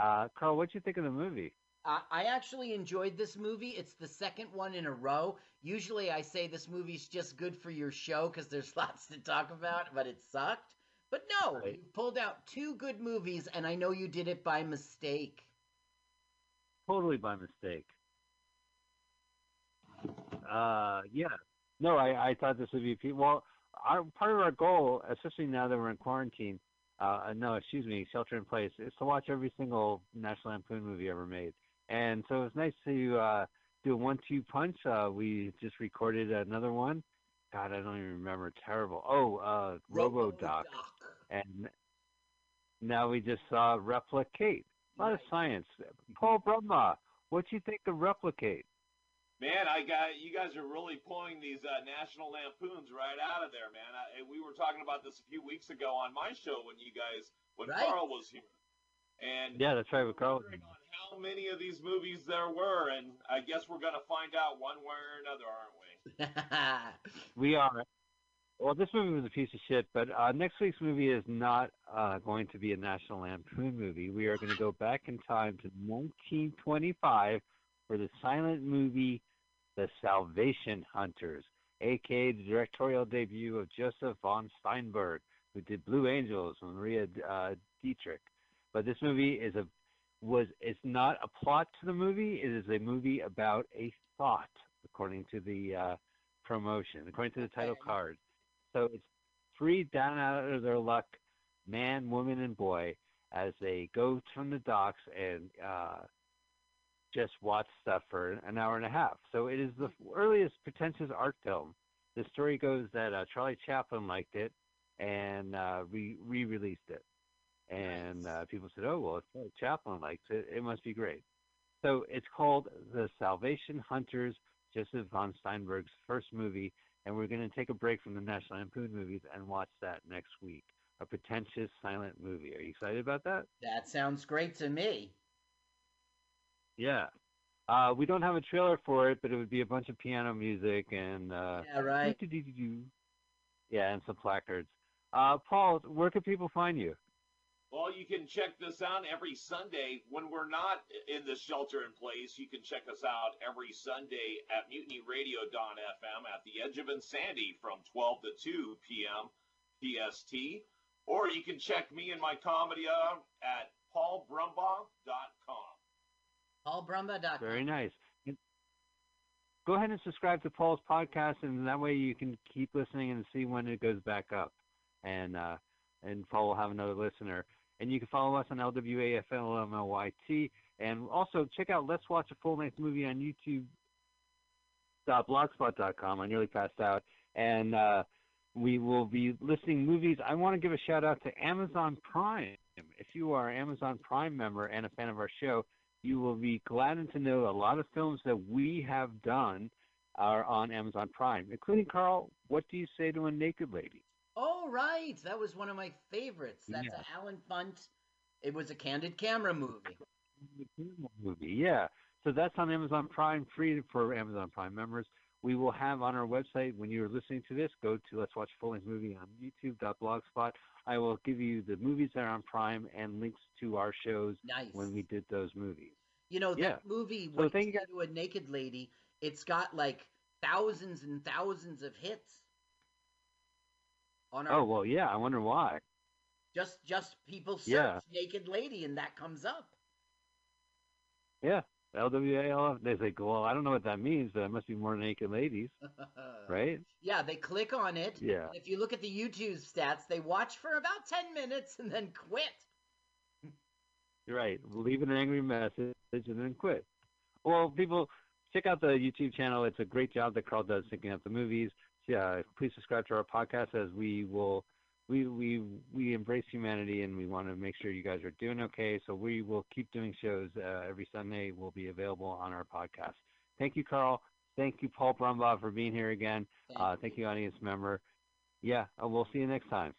Uh, Carl, what'd you think of the movie? I I actually enjoyed this movie. It's the second one in a row. Usually, I say this movie's just good for your show because there's lots to talk about, but it sucked. But no, Right. you pulled out two good movies, and I know you did it by mistake. Totally by mistake. Uh, yeah. No, I, I thought this would be well. Our part of our goal, especially now that we're in quarantine, uh, no, excuse me, shelter in place, is to watch every single National Lampoon movie ever made. And so it's nice to uh, do a one-two punch. Uh, we just recorded another one. God, I don't even remember. Terrible. Oh, uh, RoboDoc. And now we just saw Repli-Kate. A lot of science. Paul Brumbaugh, what do you think of Repli-Kate? Man, I got you guys are really pulling these uh, national lampoons right out of there, man. I, we were talking about this a few weeks ago on my show when you guys when Right. Carl was here, and Yeah, that's right. With Carl. on how many of these movies there were, and I guess we're gonna find out one way or another, aren't we? We are. Well, this movie was a piece of shit, but uh, next week's movie is not uh, going to be a National Lampoon movie. We are going to go back in time to 1925 for the silent movie The Salvation Hunters, aka the directorial debut of Joseph von Sternberg, who did Blue Angels and Maria uh, Dietrich. But this movie is a was it's not a plot to the movie. It is a movie about a thought, according to the uh, promotion, according to the title card. So it's three down out of their luck, man, woman, and boy, as they go from the docks and uh, just watch stuff for an hour and a half. So it is the earliest pretentious art film. The story goes that uh, Charlie Chaplin liked it and uh, re re-released it, and uh, people said, "Oh well, if Charlie Chaplin likes it, it must be great." So it's called The Salvation Hunters, Joseph von Sternberg's first movie, and we're going to take a break from the National Lampoon movies and watch that next week. A pretentious silent movie. Are you excited about that? That sounds great to me. Yeah. Uh, we don't have a trailer for it, but it would be a bunch of piano music and uh, Yeah, right. yeah, and some placards. Uh, Paul, where can people find you? Well, you can check this out every Sunday when we're not in the shelter in place. You can check us out every Sunday at mutinyradio.fm at the edge of Insanity from 12 to 2 p.m. PST. Or you can check me and my comedy uh, at paulbrumbaugh.com. PaulBrumba.com. Very nice. Go ahead and subscribe to Paul's podcast, and that way you can keep listening and see when it goes back up. And uh, and Paul will have another listener. And you can follow us on LWAFLMLYT. And also check out Let's Watch a Full Length Movie on YouTube.blogspot.com. I nearly passed out. And uh, we will be listing movies. I want to give a shout out to Amazon Prime. If you are an Amazon Prime member and a fan of our show, you will be gladdened to know a lot of films that we have done are on Amazon Prime, including Carl. What do you say to a naked lady? Oh, right. That was one of my favorites. That's Yeah. a Allen Funt. It was a candid camera movie. movie. Yeah. So that's on Amazon Prime, free for Amazon Prime members. We will have on our website when you're listening to this, go to Let's Watch Full Length Movie on YouTube.blogspot. I will give you the movies that are on Prime and links to our shows Nice. when we did those movies. You know, that Yeah. movie, So You you to a Naked Lady, it's got like thousands and thousands of hits. On our, Oh well, yeah. I wonder why. just just people search Yeah. naked lady and that comes up. Yeah, LWALF. They say, well, I don't know what that means, but it must be more naked ladies, right? Yeah, they click on it. Yeah. if you look at the YouTube stats, they watch for about 10 minutes and then quit. You're right. Leave an angry message and then quit. Well, people, check out the YouTube channel. It's a great job that Carl does thinking up the movies. Yeah, please subscribe to our podcast as we will. We, we we embrace humanity and we want to make sure you guys are doing okay. So we will keep doing shows uh, every Sunday. Will be available on our podcast. Thank you, Carl. Thank you, Paul Brumbaugh, for being here again. Thank uh, thank you, audience member. Yeah, uh, we'll see you next time.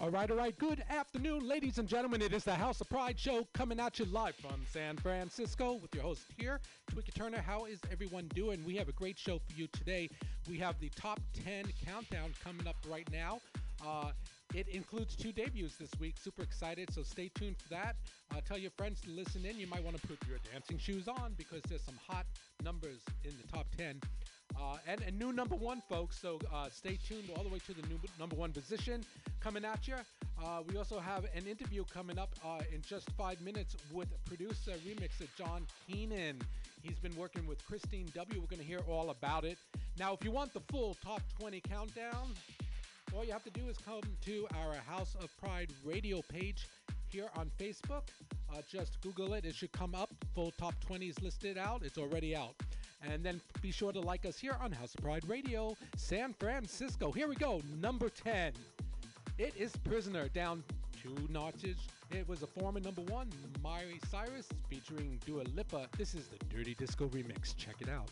All right, all right. Good afternoon, ladies and gentlemen. It is the House of Pride show coming at you live from San Francisco with your host here, Tweaker Turner. How is everyone doing? We have a great show for you today. We have the top 10 countdown coming up right now. Uh, it includes two debuts this week. Super excited, so stay tuned for that. Uh, tell your friends to listen in. You might want to put your dancing shoes on because there's some hot numbers in the top 10. Uh, and a new number one, folks. So uh, stay tuned all the way to the new number one position coming at you. Uh, we also have an interview coming up uh, in just five minutes with producer remixer John Keenan. He's been working with Kristine W. We're going to hear all about it. Now, if you want the full top 20 countdown, all you have to do is come to our House of Pride radio page here on Facebook. Uh, just Google it, it should come up. Full top 20 is listed out, it's already out. And then be sure to like us here on House of Pride Radio, San Francisco. Here we go, number 10. It is Prisoner, down two notches. It was a former number one, Miley Cyrus, featuring Dua Lipa. This is the Dirty Disco remix. Check it out.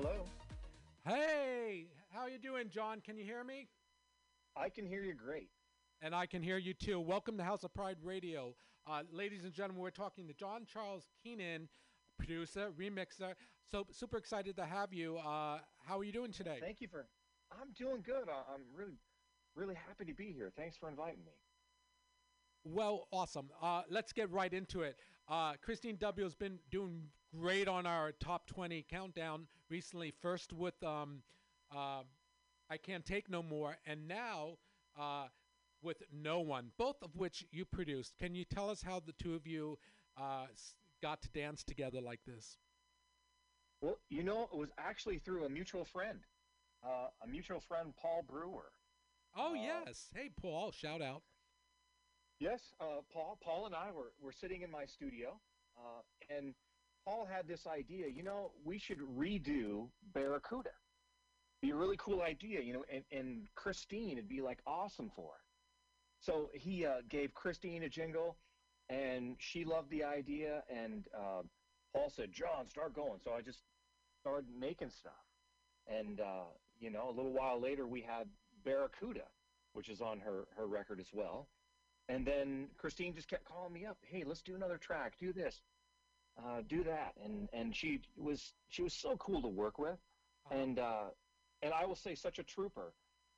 Hello. Hey, how you doing, John? Can you hear me? I can hear you great. And I can hear you too. Welcome to House of Pride Radio. Uh, ladies and gentlemen, we're talking to John Charles Keenan, producer, remixer. So super excited to have you. Uh, how are you doing today? Thank you for. I'm doing good. I- I'm really, really happy to be here. Thanks for inviting me. Well, awesome. Uh, let's get right into it. Uh, Kristine W has been doing great on our top 20 countdown recently. First with um, uh, I Can't Take No More, and now uh, with No One, both of which you produced. Can you tell us how the two of you uh, got to dance together like this? Well, you know, it was actually through a mutual friend, uh, a mutual friend, Paul Brewer. Oh, yes. Hey, Paul, shout out. Yes, uh, Paul. Paul and I were, were sitting in my studio, uh, and Paul had this idea. You know, we should redo Barracuda. Be a really cool idea, you know, and, and Kristine would be like awesome for it. So he uh, gave Kristine a jingle, and she loved the idea. And uh, Paul said, "John, start going." So I just started making stuff, and uh, you know, a little while later, we had Barracuda, which is on her her record as well. And then Kristine just kept calling me up. Hey, let's do another track. Do this, uh, do that. And and she was she was so cool to work with, and uh, and I will say such a trooper.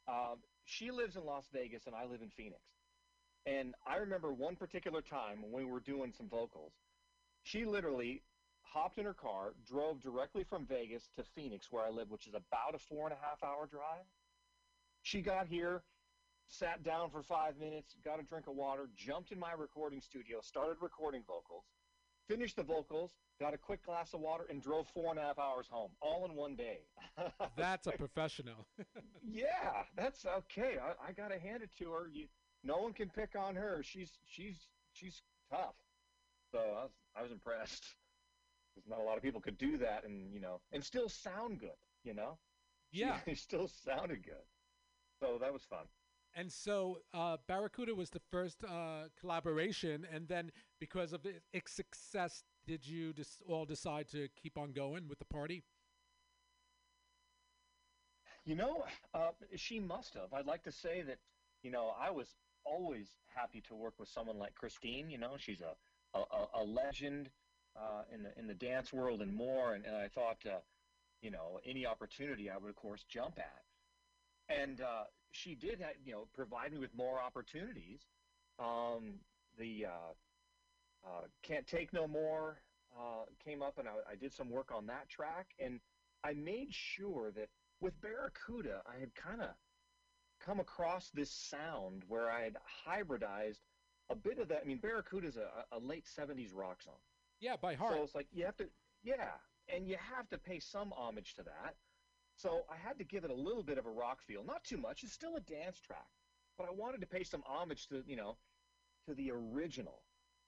Um, she lives in Las Vegas and I live in Phoenix. And I remember one particular time when we were doing some vocals, she literally hopped in her car, drove directly from Vegas to Phoenix, where I live, which is about a four and a half hour drive. She got here, sat down for five minutes, got a drink of water, jumped in my recording studio, started recording vocals, finished the vocals, got a quick glass of water, and drove four and a half hours home, all in one day. That's a professional. yeah, that's okay. I, I gotta hand it to her. You, no one can pick on her. She's she's she's tough. So I was I was impressed. Because not a lot of people could do that, and you know, and still sound good. You know. Yeah. She still sounded good. So that was fun. And so uh, Barracuda was the first uh, collaboration, and then because of its success, did you just all decide to keep on going with the party? You know, uh, she must have. I'd like to say that, you know, I was always happy to work with someone like Kristine. You know, she's a a, a- a legend uh, in the in the dance world and more. And, and I thought, uh, you know, any opportunity I would of course jump at. And uh, she did, you know, provide me with more opportunities. Um, the uh, uh, Can't Take No More uh, came up, and I, I did some work on that track. And I made sure that with Barracuda, I had kind of come across this sound where I had hybridized a bit of that. I mean, Barracuda is a, a late 70s rock song. Yeah, by heart. So it's like you have to, yeah, and you have to pay some homage to that. So I had to give it a little bit of a rock feel, not too much. It's still a dance track, but I wanted to pay some homage to, you know, to the original.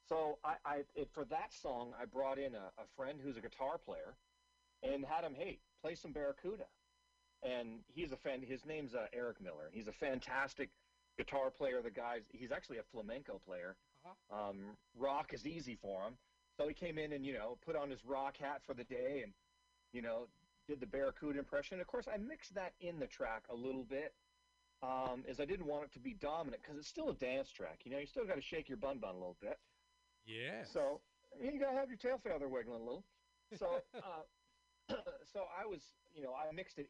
So I, I it, for that song, I brought in a, a friend who's a guitar player, and had him, hey, play some Barracuda. And he's a fan. His name's uh, Eric Miller. He's a fantastic guitar player. The guy's he's actually a flamenco player. Uh Um, rock is easy for him. So he came in and you know put on his rock hat for the day and you know did the Barracuda impression. Of course, I mixed that in the track a little bit, um, as I didn't want it to be dominant because it's still a dance track. You know, you still got to shake your bun bun a little bit. Yeah. So you gotta have your tail feather wiggling a little. So, uh, so I was, you know, I mixed it in.